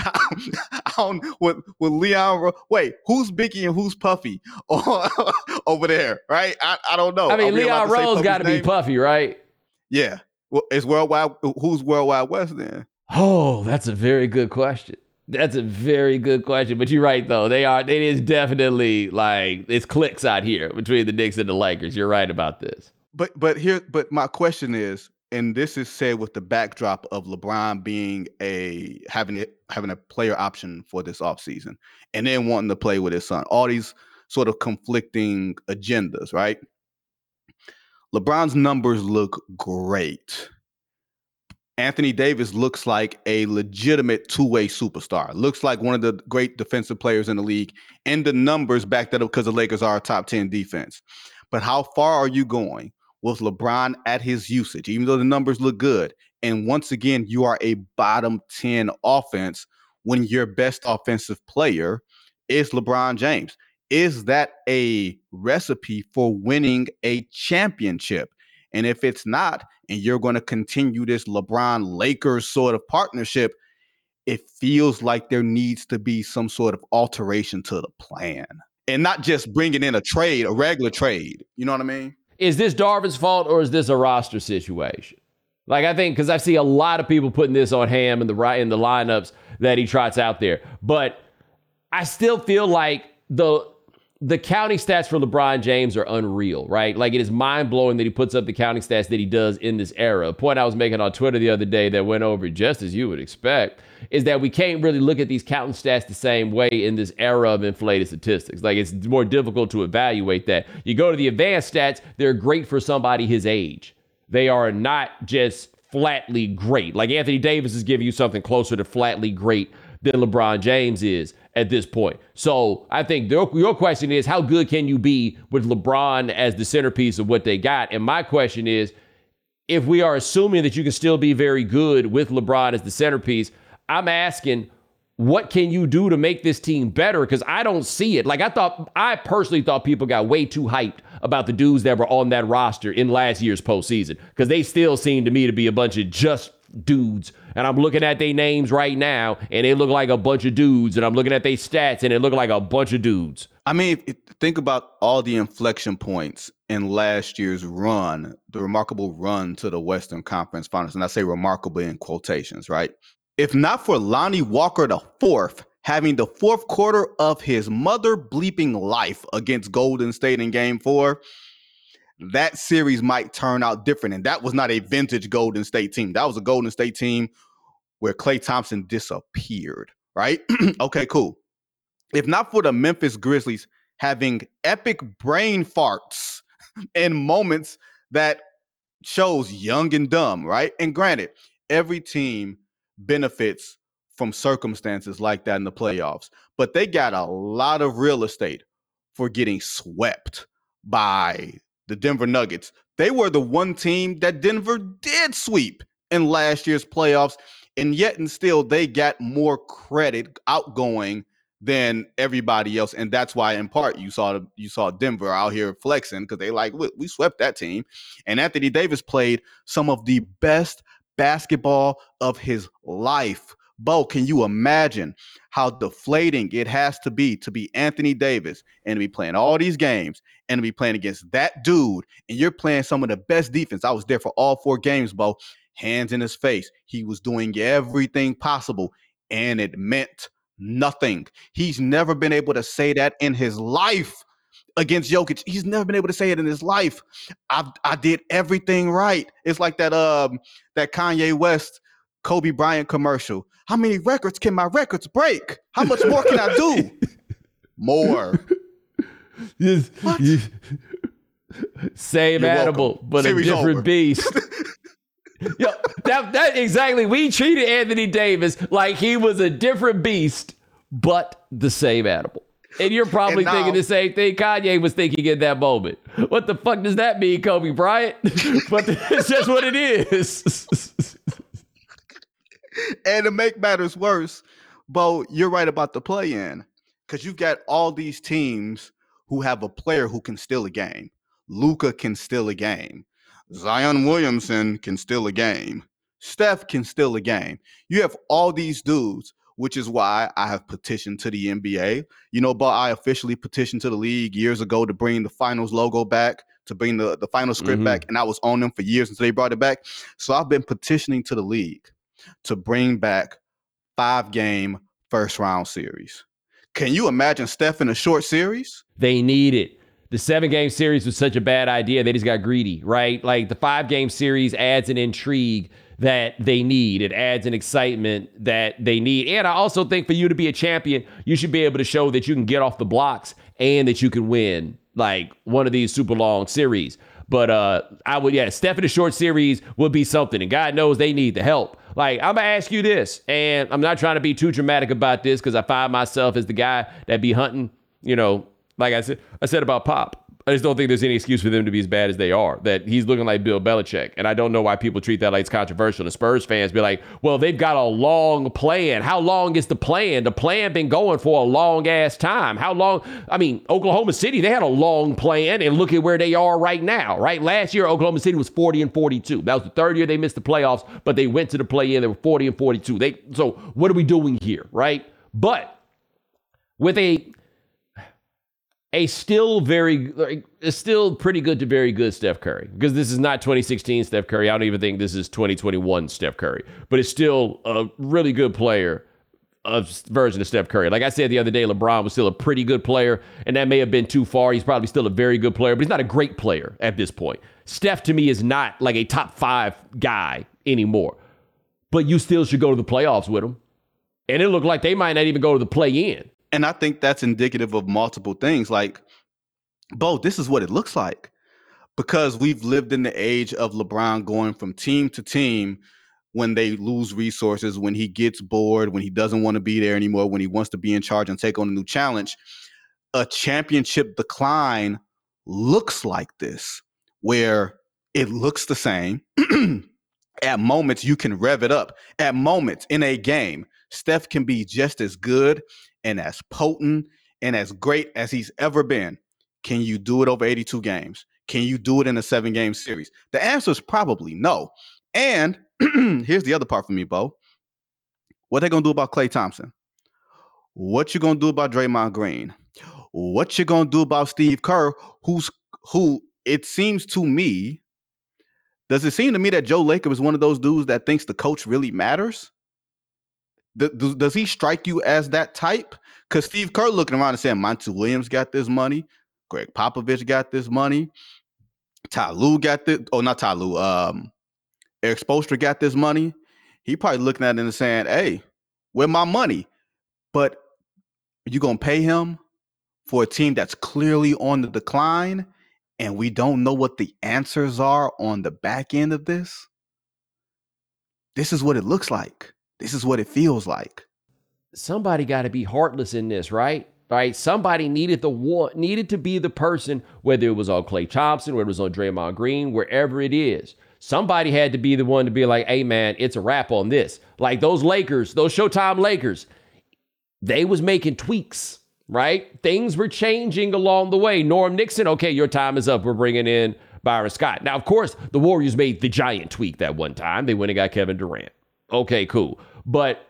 I don't, with with Leon. Wait, who's Biggie and who's Puffy over there, right? I, I don't know. I mean, Are we allowed Leon Rose got to be puffy, right? Yeah. Well, it's worldwide. Who's worldwide West then? Oh, that's a very good question. That's a very good question. But you're right though. They are. It is definitely like it's clicks out here between the Knicks and the Lakers. You're right about this. But but here but my question is, and this is said with the backdrop of LeBron being a having it having a player option for this offseason and then wanting to play with his son. All these sort of conflicting agendas, right? LeBron's numbers look great. Anthony Davis looks like a legitimate two-way superstar. Looks like one of the great defensive players in the league. And the numbers back that up because the Lakers are a top 10 defense. But how far are you going with LeBron at his usage, even though the numbers look good? And once again, you are a bottom 10 offense when your best offensive player is LeBron James. Is that a recipe for winning a championship? And if it's not, and you're going to continue this LeBron Lakers sort of partnership, it feels like there needs to be some sort of alteration to the plan and not just bringing in a trade, a regular trade. You know what I mean? Is this Darvin's fault or is this a roster situation? Like I think because I see a lot of people putting this on Ham in the right in the lineups that he trots out there, but I still feel like the the counting stats for LeBron James are unreal, right? Like it is mind blowing that he puts up the counting stats that he does in this era. A point I was making on Twitter the other day that went over just as you would expect is that we can't really look at these counting stats the same way in this era of inflated statistics. Like it's more difficult to evaluate that. You go to the advanced stats, they're great for somebody his age. They are not just flatly great. Like Anthony Davis is giving you something closer to flatly great than LeBron James is at this point. So I think your, your question is how good can you be with LeBron as the centerpiece of what they got? And my question is if we are assuming that you can still be very good with LeBron as the centerpiece, I'm asking what can you do to make this team better? Because I don't see it. Like I thought, I personally thought people got way too hyped about the dudes that were on that roster in last year's postseason because they still seem to me to be a bunch of just dudes. And I'm looking at their names right now, and they look like a bunch of dudes. And I'm looking at their stats, and they look like a bunch of dudes. I mean, think about all the inflection points in last year's run, the remarkable run to the Western Conference Finals, and I say remarkable in quotations, right? If not for Lonnie Walker the fourth having the fourth quarter of his mother bleeping life against Golden State in Game Four, that series might turn out different. And that was not a vintage Golden State team. That was a Golden State team where Klay Thompson disappeared, right? okay, cool. If not for the Memphis Grizzlies having epic brain farts and moments that shows young and dumb, right? And granted, every team benefits from circumstances like that in the playoffs, but they got a lot of real estate for getting swept by the Denver Nuggets. They were the one team that Denver did sweep in last year's playoffs, and yet and still they got more credit outgoing than everybody else, and that's why, in part, you saw you saw Denver out here flexing because they like we, we swept that team, and Anthony Davis played some of the best basketball of his life. Bo, can you imagine how deflating it has to be to be Anthony Davis and to be playing all these games and to be playing against that dude, and you're playing some of the best defense? I was there for all four games, Bo. Hands in his face. He was doing everything possible, and it meant nothing. He's never been able to say that in his life against Jokic. He's never been able to say it in his life. I I did everything right. It's like that um that Kanye West Kobe Bryant commercial. How many records can my records break? How much more can I do? More. Yes, yes. Same You're animal, welcome. but Series a different over. beast. Yo, that that exactly. We treated Anthony Davis like he was a different beast, but the same animal. And you're probably And now- thinking the same thing Kanye was thinking in that moment. What the fuck does that mean, Kobe Bryant? but it's just what it is. And to make matters worse, Bo, you're right about the play in because you've got all these teams who have a player who can steal a game. Luka can steal a game. Zion Williamson can steal a game. Steph can steal a game. You have all these dudes, which is why I have petitioned to the NBA. You know, but I officially petitioned to the league years ago to bring the finals logo back, to bring the, the final script Mhm. back, and I was on them for years until they brought it back. So I've been petitioning to the league to bring back five game first round series. Can you imagine Steph in a short series? they need it. The seven game series was such a bad idea. They just got greedy, right? Like the five game series adds an intrigue that they need. It adds an excitement that they need. And I also think for you to be a champion, you should be able to show that you can get off the blocks and that you can win like one of these super long series. But uh I would yeah, Steph in a short series would be something. And God knows they need the help. Like, I'm gonna ask you this, and I'm not trying to be too dramatic about this because I find myself as the guy that be hunting, you know, like I said, I said about Pop. I just don't think there's any excuse for them to be as bad as they are. That he's looking like Bill Belichick, and I don't know why people treat that like it's controversial. The Spurs fans be like, "Well, they've got a long plan. How long is the plan? The plan been going for a long ass time. How long? I mean, Oklahoma City they had a long plan, and look at where they are right now. Right, last year Oklahoma City was 40 and 42. That was the third year they missed the playoffs, but they went to the play in. They were 40 and 42. They so what are we doing here, right? But with a a still very like, a still pretty good to very good Steph Curry because this is not 2016 Steph Curry. I don't even think this is 2021 Steph Curry, but it's still a really good player of version of Steph Curry. Like I said the other day, LeBron was still a pretty good player, and that may have been too far. He's probably still a very good player, but he's not a great player at this point. Steph to me is not like a top five guy anymore, but you still should go to the playoffs with him. And it looked like they might not even go to the play in. And I think that's indicative of multiple things. Like, Bo, this is what it looks like. Because we've lived in the age of LeBron going from team to team when they lose resources, when he gets bored, when he doesn't want to be there anymore, when he wants to be in charge and take on a new challenge. A championship decline looks like this, where it looks the same. At moments, you can rev it up. At moments in a game, Steph can be just as good and as potent and as great as he's ever been. Can you do it over 82 games? Can you do it in a seven game series? The answer is probably no. And here's the other part for me, Bo. What they gonna do about Klay Thompson? What you gonna do about Draymond Green? What you gonna do about Steve Kerr? Who's who? It seems to me. Does it seem to me that Joe Laker is one of those dudes that thinks the coach really matters? Does he strike you as that type? Because Steve Kerr looking around and saying, Monty Williams got this money, Gregg Popovich got this money, Ty Lue got this. Oh, not Ty Lue. Um, Erik Spoelstra got this money. He probably looking at it and saying, "Hey, where my money?" But you gonna pay him for a team that's clearly on the decline, and we don't know what the answers are on the back end of this. This is what it looks like. This is what it feels like. somebody got to be heartless in this, right? Right? Somebody needed the one needed to be the person, whether it was on Klay Thompson, whether it was on Draymond Green, wherever it is. Somebody had to be the one to be like, "Hey, man, it's a wrap on this." Like those Lakers, those Showtime Lakers, they was making tweaks, right? Things were changing along the way. Norm Nixon, okay, your time is up. We're bringing in Byron Scott. Now, of course, the Warriors made the giant tweak that one time. They went and got Kevin Durant. Okay, cool. But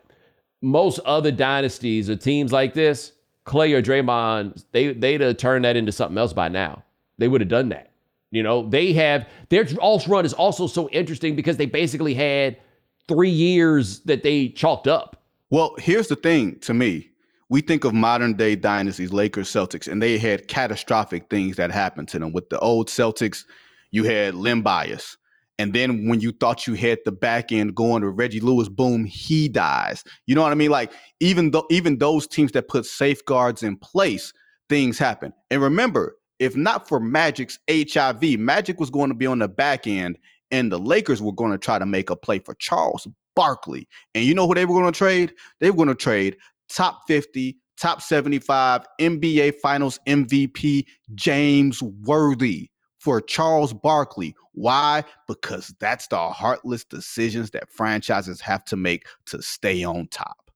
most other dynasties or teams like this, Klay or Draymond, they they'd have turned that into something else by now. They would have done that. You know, they have their all run is also so interesting because they basically had three years that they chalked up. Well, here's the thing to me. we think of modern day dynasties, Lakers, Celtics, and they had catastrophic things that happened to them. With the old Celtics, you had Len Bias. And then when you thought you had the back end going to Reggie Lewis, boom, he dies. You know what I mean? Like even though even those teams that put safeguards in place, things happen. And remember, if not for Magic's HIV, Magic was going to be on the back end, and the Lakers were going to try to make a play for Charles Barkley. And you know who they were going to trade? They were going to trade top 50, top 75, NBA Finals MVP James Worthy for Charles Barkley. Why? Because that's the heartless decisions that franchises have to make to stay on top.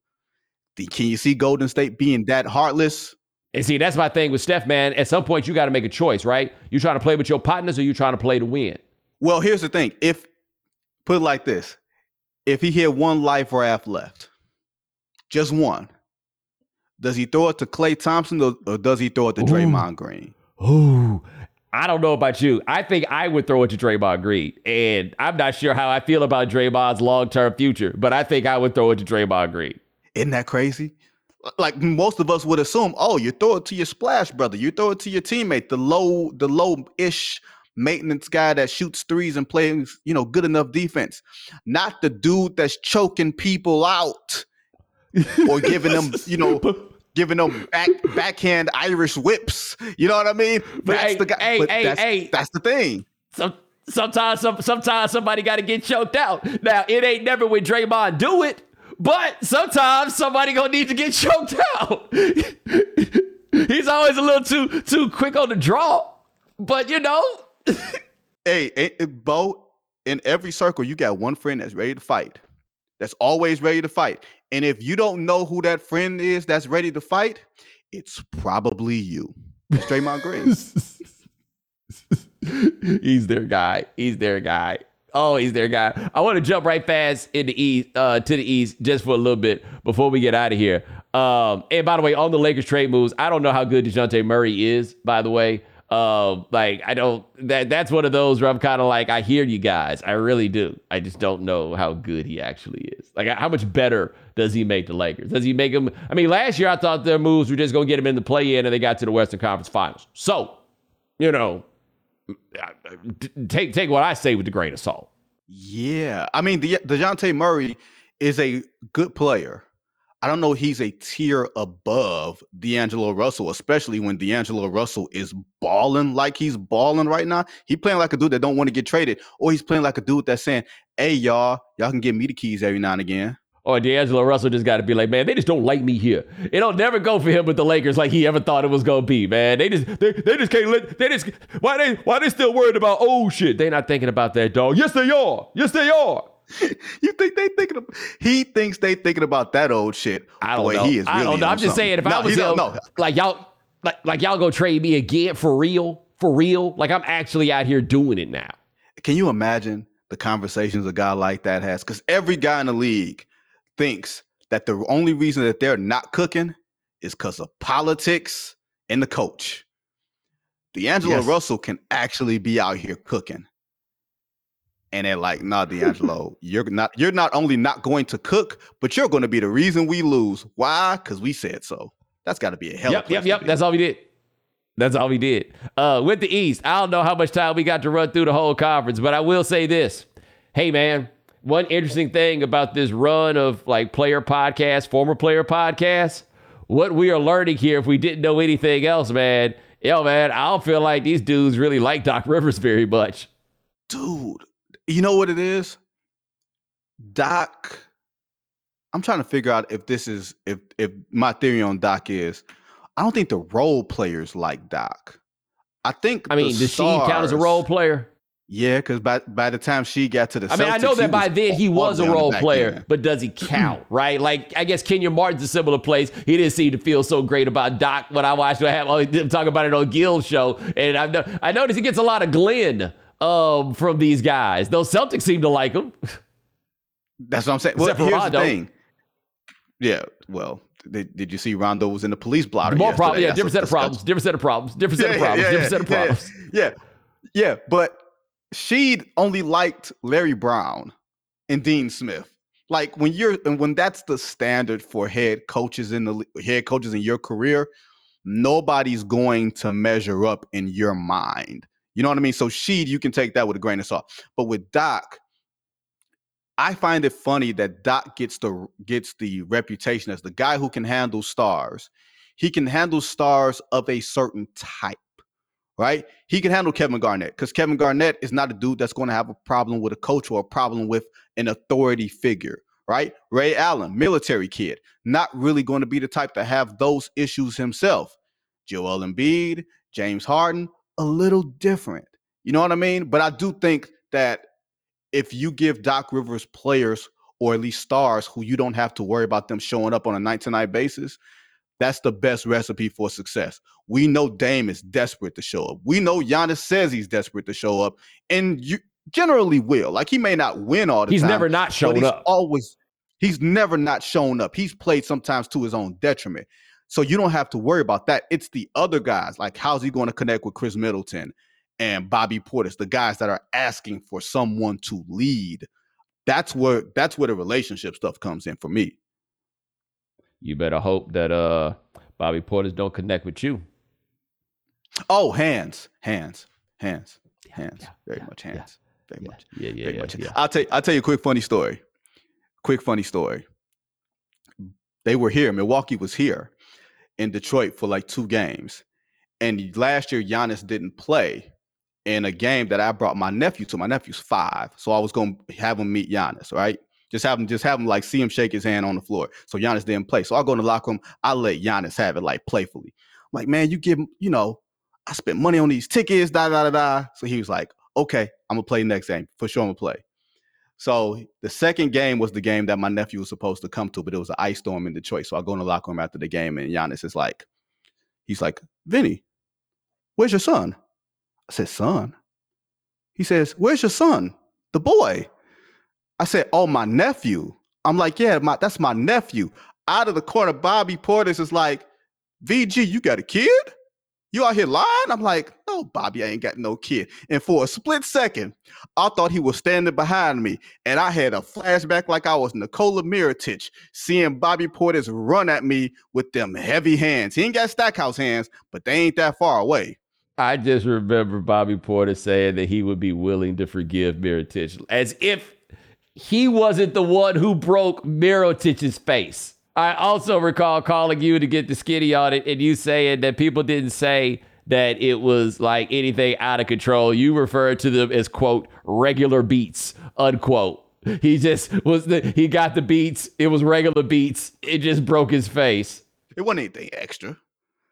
Can you see Golden State being that heartless? And see, that's my thing with Steph, man. At some point, you got to make a choice, right? You trying to play with your partners or you trying to play to win? Well, here's the thing. If put it like this, if he had one life raft left, just one, does he throw it to Klay Thompson or, or does he throw it to Ooh. Draymond Green? Ooh, I don't know about you. I think I would throw it to Draymond Green, and I'm not sure how I feel about Draymond's long term future, but I think I would throw it to Draymond Green. Isn't that crazy? Like most of us would assume, oh, you throw it to your splash brother, you throw it to your teammate, the low, the low ish maintenance guy that shoots threes and plays, you know, good enough defense, not the dude that's choking people out or giving them, you know, giving them back backhand Irish whips. You know what I mean? But that's hey, the guy. Hey, hey, that's, hey. that's the thing. So sometimes, some, sometimes somebody got to get choked out. Now it ain't never when Draymond do it, but sometimes somebody gonna need to get choked out. He's always a little too too quick on the draw, but you know. hey, hey, Bo, in every circle, you got one friend that's ready to fight. That's always ready to fight. And if you don't know who that friend is that's ready to fight, it's probably you. It's Draymond Green. He's their guy. He's their guy. Oh, he's their guy. I want to jump right fast in the east uh, to the east just for a little bit before we get out of here. Um, and by the way, on the Lakers trade moves, I don't know how good Dejounte Murray is. By the way, uh, like I don't that that's one of those where I'm kind of like I hear you guys, I really do. I just don't know how good he actually is. Like how much better does he make the Lakers? Does he make them? I mean, last year I thought their moves were just gonna get him in the play in, and they got to the Western Conference Finals. So, you know, take take what I say with a grain of salt. Yeah, I mean, the Dejounte Murray is a good player. I don't know he's a tier above D'Angelo Russell, especially when D'Angelo Russell is balling like he's balling right now. He playing like a dude that don't want to get traded, or he's playing like a dude that's saying, "Hey, y'all, y'all can give me the keys every now and again." Or D'Angelo Russell just got to be like, man, they just don't like me here. It'll never go for him with the Lakers like he ever thought it was gonna be, man. They just they, they just can't let they just why they why they still worried about oh shit. They not thinking about that dog. Yes, they are. Yes, they are. you think they thinking of, he thinks they thinking about that old shit. I don't Boy, know. He is really I don't know. I'm just saying if no, I was him, no. like y'all like like y'all go trade me again for real, for real. Like I'm actually out here doing it now. Can you imagine the conversations a guy like that has? Because every guy in the league thinks that the only reason that they're not cooking is because of politics and the coach. D'Angelo yes. Russell can actually be out here cooking. And they're like, nah, D'Angelo, you're not you're not only not going to cook, but you're going to be the reason we lose. Why? Because we said so. That's got to be a hell. Yep, yep, yep. That's all we did. That's all we did. Uh, with the East, I don't know how much time we got to run through the whole conference, but I will say this. Hey, man, one interesting thing about this run of like player podcasts, former player podcasts, what we are learning here, if we didn't know anything else, man, yo, man, I don't feel like these dudes really like Doc Rivers very much. Dude, you know what it is? Doc, I'm trying to figure out if this is if if my theory on Doc is I don't think the role players like Doc. I think I mean, does Sheed count as a role player? Yeah, because by by the time she got to the, I mean, I know that by then he was a role player, but does he count? right? Like, I guess Kenyon Martin's a similar place. He didn't seem to feel so great about Doc when I watched. I have oh, talk about it on Gil's show, and I I noticed he gets a lot of Glenn um, from these guys. Those Celtics seem to like him. That's what I'm saying. Well, here's Rondo. the thing. Yeah, well, did, did you see Rondo was in the police blotter? More problems. Yeah, different set of problems. Different set of problems. Different set of problems. Different set of problems. Yeah, yeah, but Sheed only liked Larry Brown and Dean Smith. Like when you're and when that's the standard for head coaches in the head coaches in your career, nobody's going to measure up in your mind. You know what I mean? So Sheed, you can take that with a grain of salt. But with Doc, I find it funny that Doc gets the gets the reputation as the guy who can handle stars. He can handle stars of a certain type, right? He can handle Kevin Garnett because Kevin Garnett is not a dude that's going to have a problem with a coach or a problem with an authority figure, right? Ray Allen, military kid, not really going to be the type to have those issues himself. Joel Embiid, James Harden, a little different. You know what I mean? But I do think that if you give Doc Rivers players or at least stars who you don't have to worry about them showing up on a night to night basis, that's the best recipe for success. We know Dame is desperate to show up. We know Giannis says he's desperate to show up, and you generally will. Like he may not win all the he's time. He's never not shown up. Always, he's never not shown up. He's played sometimes to his own detriment. So you don't have to worry about that. It's the other guys. Like, how's he going to connect with Khris Middleton and Bobby Portis, the guys that are asking for someone to lead? That's where that's where the relationship stuff comes in for me. You better hope that uh Bobby Portis don't connect with you. Oh, hands, hands, hands, hands. Yeah, Very yeah, much hands. Yeah, Very much. Yeah, yeah, Very much. I'll tell you, I'll tell you a quick funny story. Quick funny story. They were here. Milwaukee was here in Detroit for like two games. And last year, Giannis didn't play in a game that I brought my nephew to. My nephew's five, so I was gonna have him meet Giannis, right? Just have him, just have him like see him shake his hand on the floor. So Giannis didn't play. So I go in the locker room. I let Giannis have it like playfully. I'm like, man, you give him, you know, I spent money on these tickets, da da da da. So he was like, okay, I'm gonna play next game for sure. I'm gonna play. So the second game was the game that my nephew was supposed to come to, but it was an ice storm in Detroit. So I go in the locker room after the game, and Giannis is like, he's like, Vinnie, where's your son? I said, son. He says, where's your son? The boy. I said, oh, my nephew. I'm like, yeah, my, that's my nephew. Out of the corner, Bobby Portis is like, VG, you got a kid? You out here lying? I'm like, no, Bobby, I ain't got no kid. And for a split second, I thought he was standing behind me. And I had a flashback like I was Nikola Mirotic, seeing Bobby Portis run at me with them heavy hands. He ain't got Stackhouse hands, but they ain't that far away. I just remember Bobby Portis saying that he would be willing to forgive Mirotic as if he wasn't the one who broke Mirotic's face. I also recall calling you to get the skinny on it, and you saying that people didn't say that it was like anything out of control. You referred to them as quote regular beats unquote. He just was the he got the beats. It was regular beats. It just broke his face. It wasn't anything extra.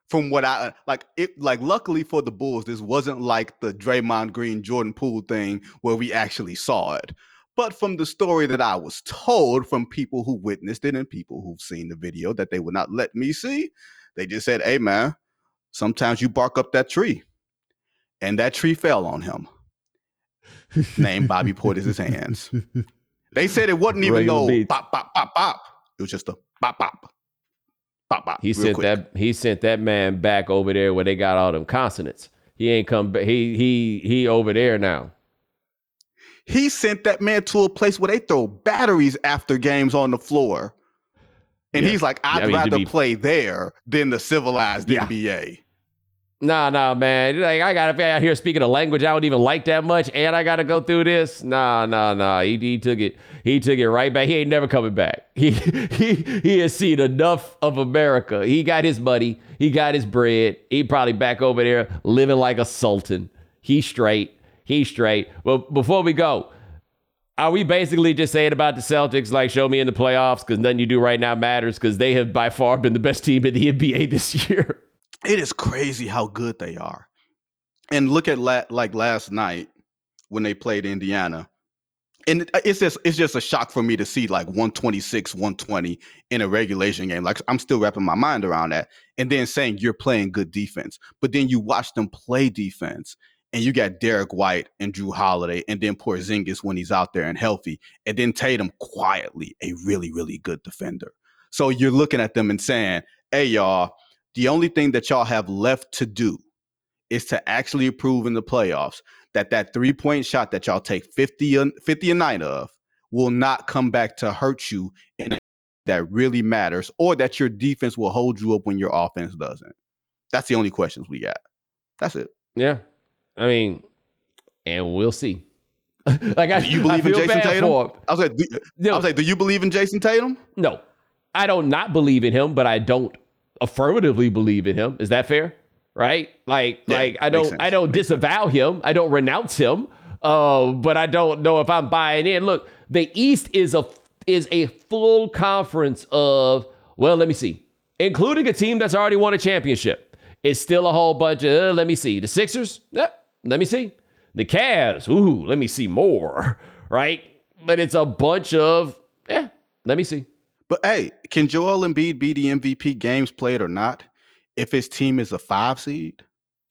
From what I like, it like luckily for the Bulls, this wasn't like the Draymond Green Jordan Poole thing where we actually saw it. But from the story that I was told from people who witnessed it and people who've seen the video that they would not let me see, they just said, hey, man, sometimes you bark up that tree. And that tree fell on him. Named Bobby Portis' hands. They said it wasn't even Regular no bop, bop, bop, bop. It was just a bop, bop. Bop, bop, he sent quick. that he sent that man back over there where they got all them consonants. He ain't come back. He he he over there now. He sent that man to a place where they throw batteries after games on the floor. And yeah. he's like, I'd I mean, rather be... play there than the civilized yeah. NBA. Nah, nah, man. Like I gotta be out here speaking a language I don't even like that much, and I gotta go through this. Nah, nah, nah. He, he took it. He took it right back. He ain't never coming back. He he he has seen enough of America. He got his money. He got his bread. He probably back over there living like a sultan. He straight. He's straight. Well, before we go, are we basically just saying about the Celtics, like, show me in the playoffs because nothing you do right now matters because they have by far been the best team in the NBA this year? It is crazy how good they are. And look at la- like last night when they played Indiana. And it's just it's just a shock for me to see like 126, 120 in a regulation game. Like I'm still wrapping my mind around that. And then saying you're playing good defense. But then you watch them play defense and you got Derrick White and Jrue Holiday, and then Porzingis when he's out there and healthy, and then Tatum quietly a really really good defender. So you're looking at them and saying, "Hey y'all, the only thing that y'all have left to do is to actually prove in the playoffs that that three point shot that y'all take 50 a, 50 a night of will not come back to hurt you in that really matters, or that your defense will hold you up when your offense doesn't. That's the only questions we got. That's it. Yeah. I mean, and we'll see. like I, Do you believe in Jayson Tatum? I was like, do, No. I was like, do you believe in Jayson Tatum? No, I don't not believe in him, but I don't affirmatively believe in him. Is that fair? Right? Like, Yeah, like I don't, sense. I don't disavow him. I don't renounce him. Uh, but I don't know if I'm buying in. Look, the East is a is a full conference of well, let me see, including a team that's already won a championship. It's still a whole bunch of. uh, let me see, the Sixers. Yep. Let me see, the Cavs. Ooh, let me see more. Right? But it's a bunch of. Yeah. Let me see. But hey, can Joel Embiid be the MVP games played or not if his team is a five seed?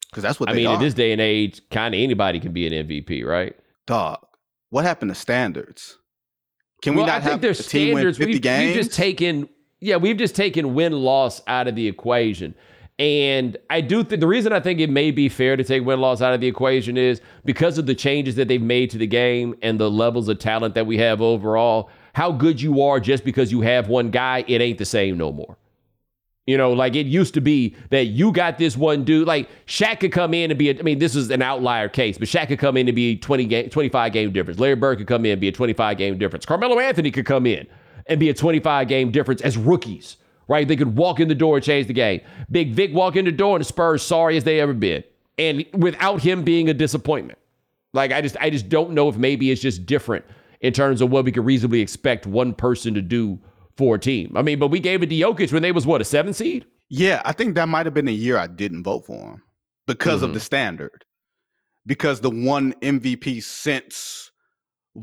Because that's what I mean, are. in this day and age, kind of anybody can be an MVP, right? Dog, what happened to standards? Can we not I think have there's a team win standards. 50 We've, games? we've just taken, yeah, we've just taken win loss out of the equation. And I do think the reason I think it may be fair to take win loss out of the equation is because of the changes that they've made to the game and the levels of talent that we have overall. How good you are just because you have one guy, it ain't the same no more. You know, like it used to be that you got this one dude. Like Shaq could come in and be, a, I mean, this is an outlier case, but Shaq could come in and be 20 game, 25 game difference. Larry Bird could come in and be a 25 game difference. Carmelo Anthony could come in and be a 25 game difference as rookies, right? They could walk in the door and change the game. Big Vic walk in the door and the Spurs sorry as they ever been. And without him being a disappointment. Like I just I just don't know if maybe it's just different in terms of what we could reasonably expect one person to do for a team. I mean, but we gave it to Jokic when they was what, a seven seed? Yeah, I think that might have been the year I didn't vote for him because Mm-hmm. of the standard. Because the one MVP since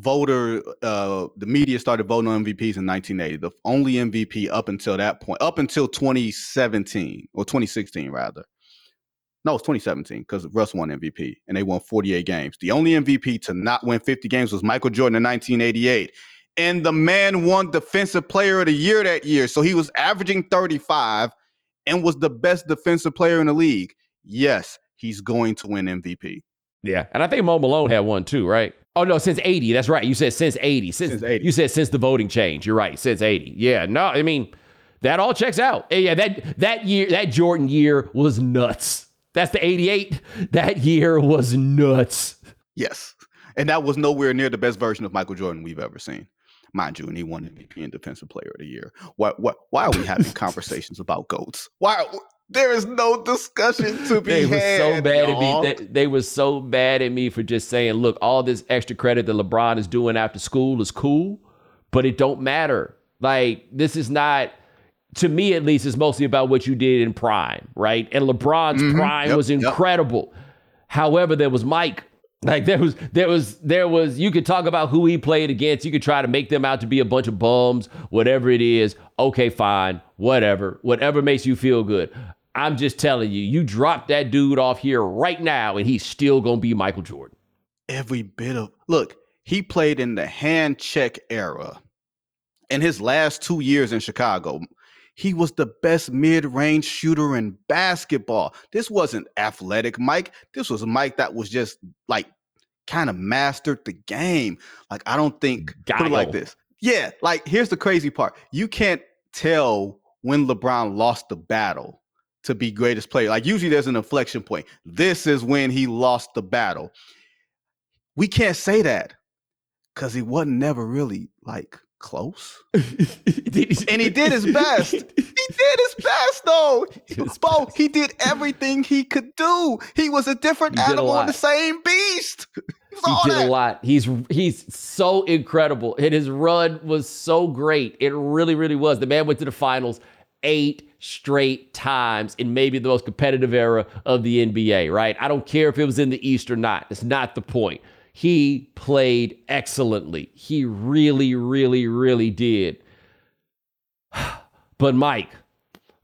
voter, uh, the media started voting on MVPs in 1980. The only MVP up until that point, up until 2017 or 2016 rather. No, it's 2017 because Russ won MVP and they won 48 games. The only MVP to not win 50 games was Michael Jordan in 1988. And the man won Defensive Player of the Year that year. So he was averaging 35 and was the best defensive player in the league. Yes, he's going to win MVP. Yeah. And I think Mo Malone had one too, right? Oh no, since 80. That's right. You said since 80. Since, Since 80. You said since the voting change. You're right. Since 80. Yeah. No, I mean, that all checks out. Eh, yeah, that that year, that Jordan year was nuts. That's the 88. That year was nuts. Yes. And that was nowhere near the best version of Michael Jordan we've ever seen. Mind you, and he won MVP and Defensive Player of the Year. Why, why, why are we having conversations about GOATs? Why? There is no discussion to be They were so bad y'all. at me. They, they were so bad at me for just saying, look, all this extra credit that LeBron is doing after school is cool, but it don't matter. Like, this is not to me at least, it's mostly about what you did in prime, right? And LeBron's Mhm. prime Yep, was yep. incredible. However, there was Mike. Like there was, there was, there was. You could talk about who he played against. You could try to make them out to be a bunch of bums, whatever it is. Okay, fine, whatever, whatever makes you feel good. I'm just telling you, you drop that dude off here right now, and he's still gonna be Michael Jordan. every bit of look he played in the hand check era. In his last two years in chicago he was the best mid-range shooter in basketball. This wasn't athletic mike. This was mike that was just like kind of mastered the game. Like i don't think put it like this. Yeah like here's the crazy part. You can't tell when lebron lost the battle to be greatest player like usually there's an inflection point this is when he lost the battle we can't say that because he wasn't never really like close. And he did his best. He did his best though. His Bo, he did everything he could do. He was a different He animal the same beast. He He did that. a lot. He's he's so incredible. And his run was so great. It really, really was. The man went to the finals eight straight times in maybe the most competitive era of the NBA, right? I don't care if it was in the East or not. It's not the point. He played excellently. He really, really, really did. But Mike,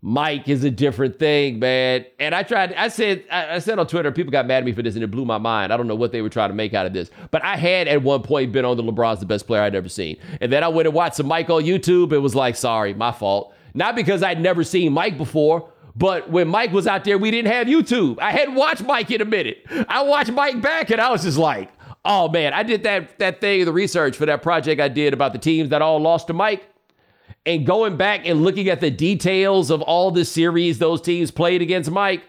Mike is a different thing, man. And I tried, I said, I said on Twitter, people got mad at me for this and it blew my mind. I don't know what they were trying to make out of this. But I had at one point been on the LeBron's the best player I'd ever seen. And then I went and watched some Mike on YouTube. It was like, sorry, my fault. Not because I'd never seen Mike before, but when Mike was out there, we didn't have YouTube. I hadn't watched Mike in a minute. I watched Mike back and I was just like, Oh man, I did that that thing, the research for that project I did about the teams that all lost to Mike. And going back and looking at the details of all the series those teams played against Mike,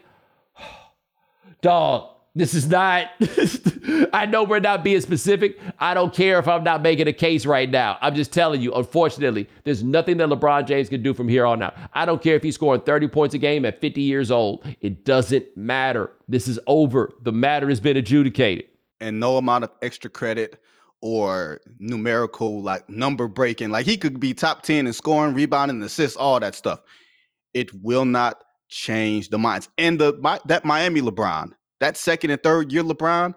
dog, this is not, I know we're not being specific. I don't care if I'm not making a case right now. I'm just telling you, unfortunately, there's nothing that LeBron James can do from here on out. I don't care if he's scoring 30 points a game at 50 years old. It doesn't matter. This is over. The matter has been adjudicated. And no amount of extra credit or numerical, like number breaking, like he could be top 10 in scoring, rebounding, assists, all that stuff. It will not change the minds. And the my, that Miami LeBron, that second and third year LeBron,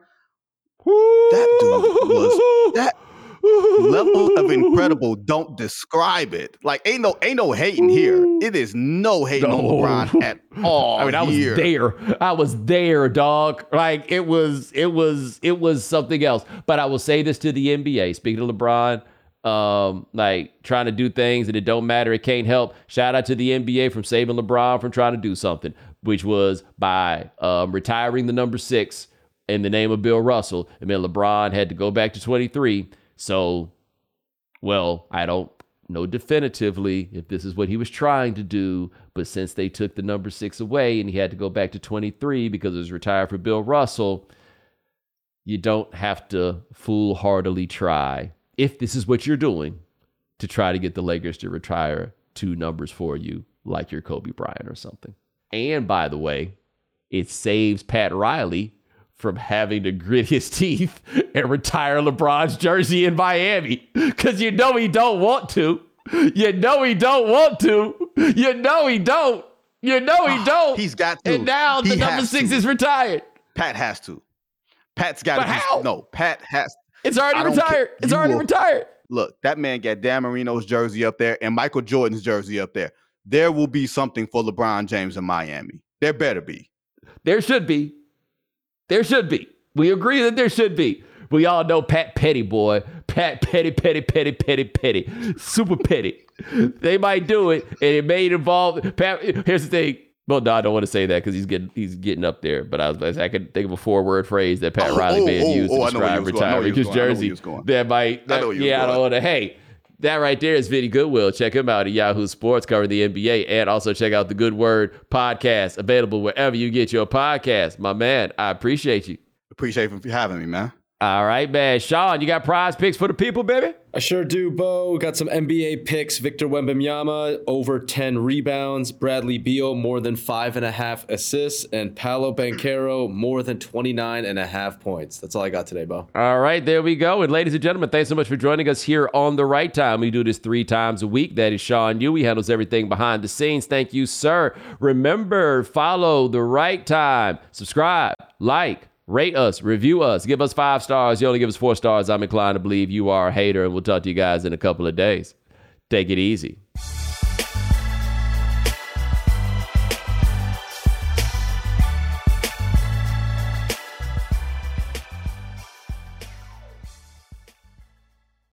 that dude was that level of incredible. Don't describe it. Like ain't no ain't no hating here. It is no hating no. on LeBron at all. I mean, I was here. there. I was there, dog. Like it was, it was, it was something else. But I will say this to the NBA. Speaking of LeBron, um, like trying to do things and it don't matter, it can't help. Shout out to the NBA from saving LeBron from trying to do something, which was by um, retiring the number six in the name of Bill Russell. And then LeBron had to go back to 23. So, well, I don't know definitively if this is what he was trying to do, but since they took the number six away and he had to go back to 23 because it was retired for Bill Russell, you don't have to foolhardily try if this is what you're doing to try to get the Lakers to retire two numbers for you, like your Kobe Bryant or something. And by the way, it saves Pat Riley from having to grit his teeth and retire LeBron's jersey in Miami because you know he don't want to. You know he don't want to. You know he don't. You know he ah, don't. He's got to. And now the number six to. is retired. Pat has to. Pat's got to. how? No, Pat has. It's already retired. It's already will- retired. Look, that man got Dan Marino's jersey up there and Michael Jordan's jersey up there. There will be something for LeBron James in Miami. There better be. There should be. There should be. We agree that there should be. We all know Pat Petty, boy. Pat Petty, Petty, Petty, Petty, Petty. Super petty. They might do it, and it may involve Pat. Here's the thing. Well, no, I don't want to say that because he's getting he's getting up there. But I was I could think of a four word phrase that Pat Oh, Riley may oh, have oh, used oh, to I know where describe was going. I know where retiring you his was going. I know where jersey. going. That might. I know where you was yeah, I don't going. want to. Hey, that right there is Vinnie Goodwill. Check him out at Yahoo Sports covering the NBA, and also check out the Good Word podcast available wherever you get your podcast. My man, I appreciate you. Appreciate you having me, man. All right, man. Sean, you got PrizePicks for the people, baby? I sure do, Bo. Got some NBA picks. Victor Wembanyama, over 10 rebounds. Bradley Beal, more than five and a half assists. And Paolo Banchero, more than 29 and a half points. That's all I got today, Bo. All right, there we go. And ladies and gentlemen, thanks so much for joining us here on The Right Time. We do this three times a week. That is Sean Yu. He handles everything behind the scenes. Thank you, sir. Remember, follow The Right Time. Subscribe, like, rate us, review us, give us five stars. You only give us four stars. I'm inclined to believe you are a hater, and we'll talk to you guys in a couple of days. Take it easy.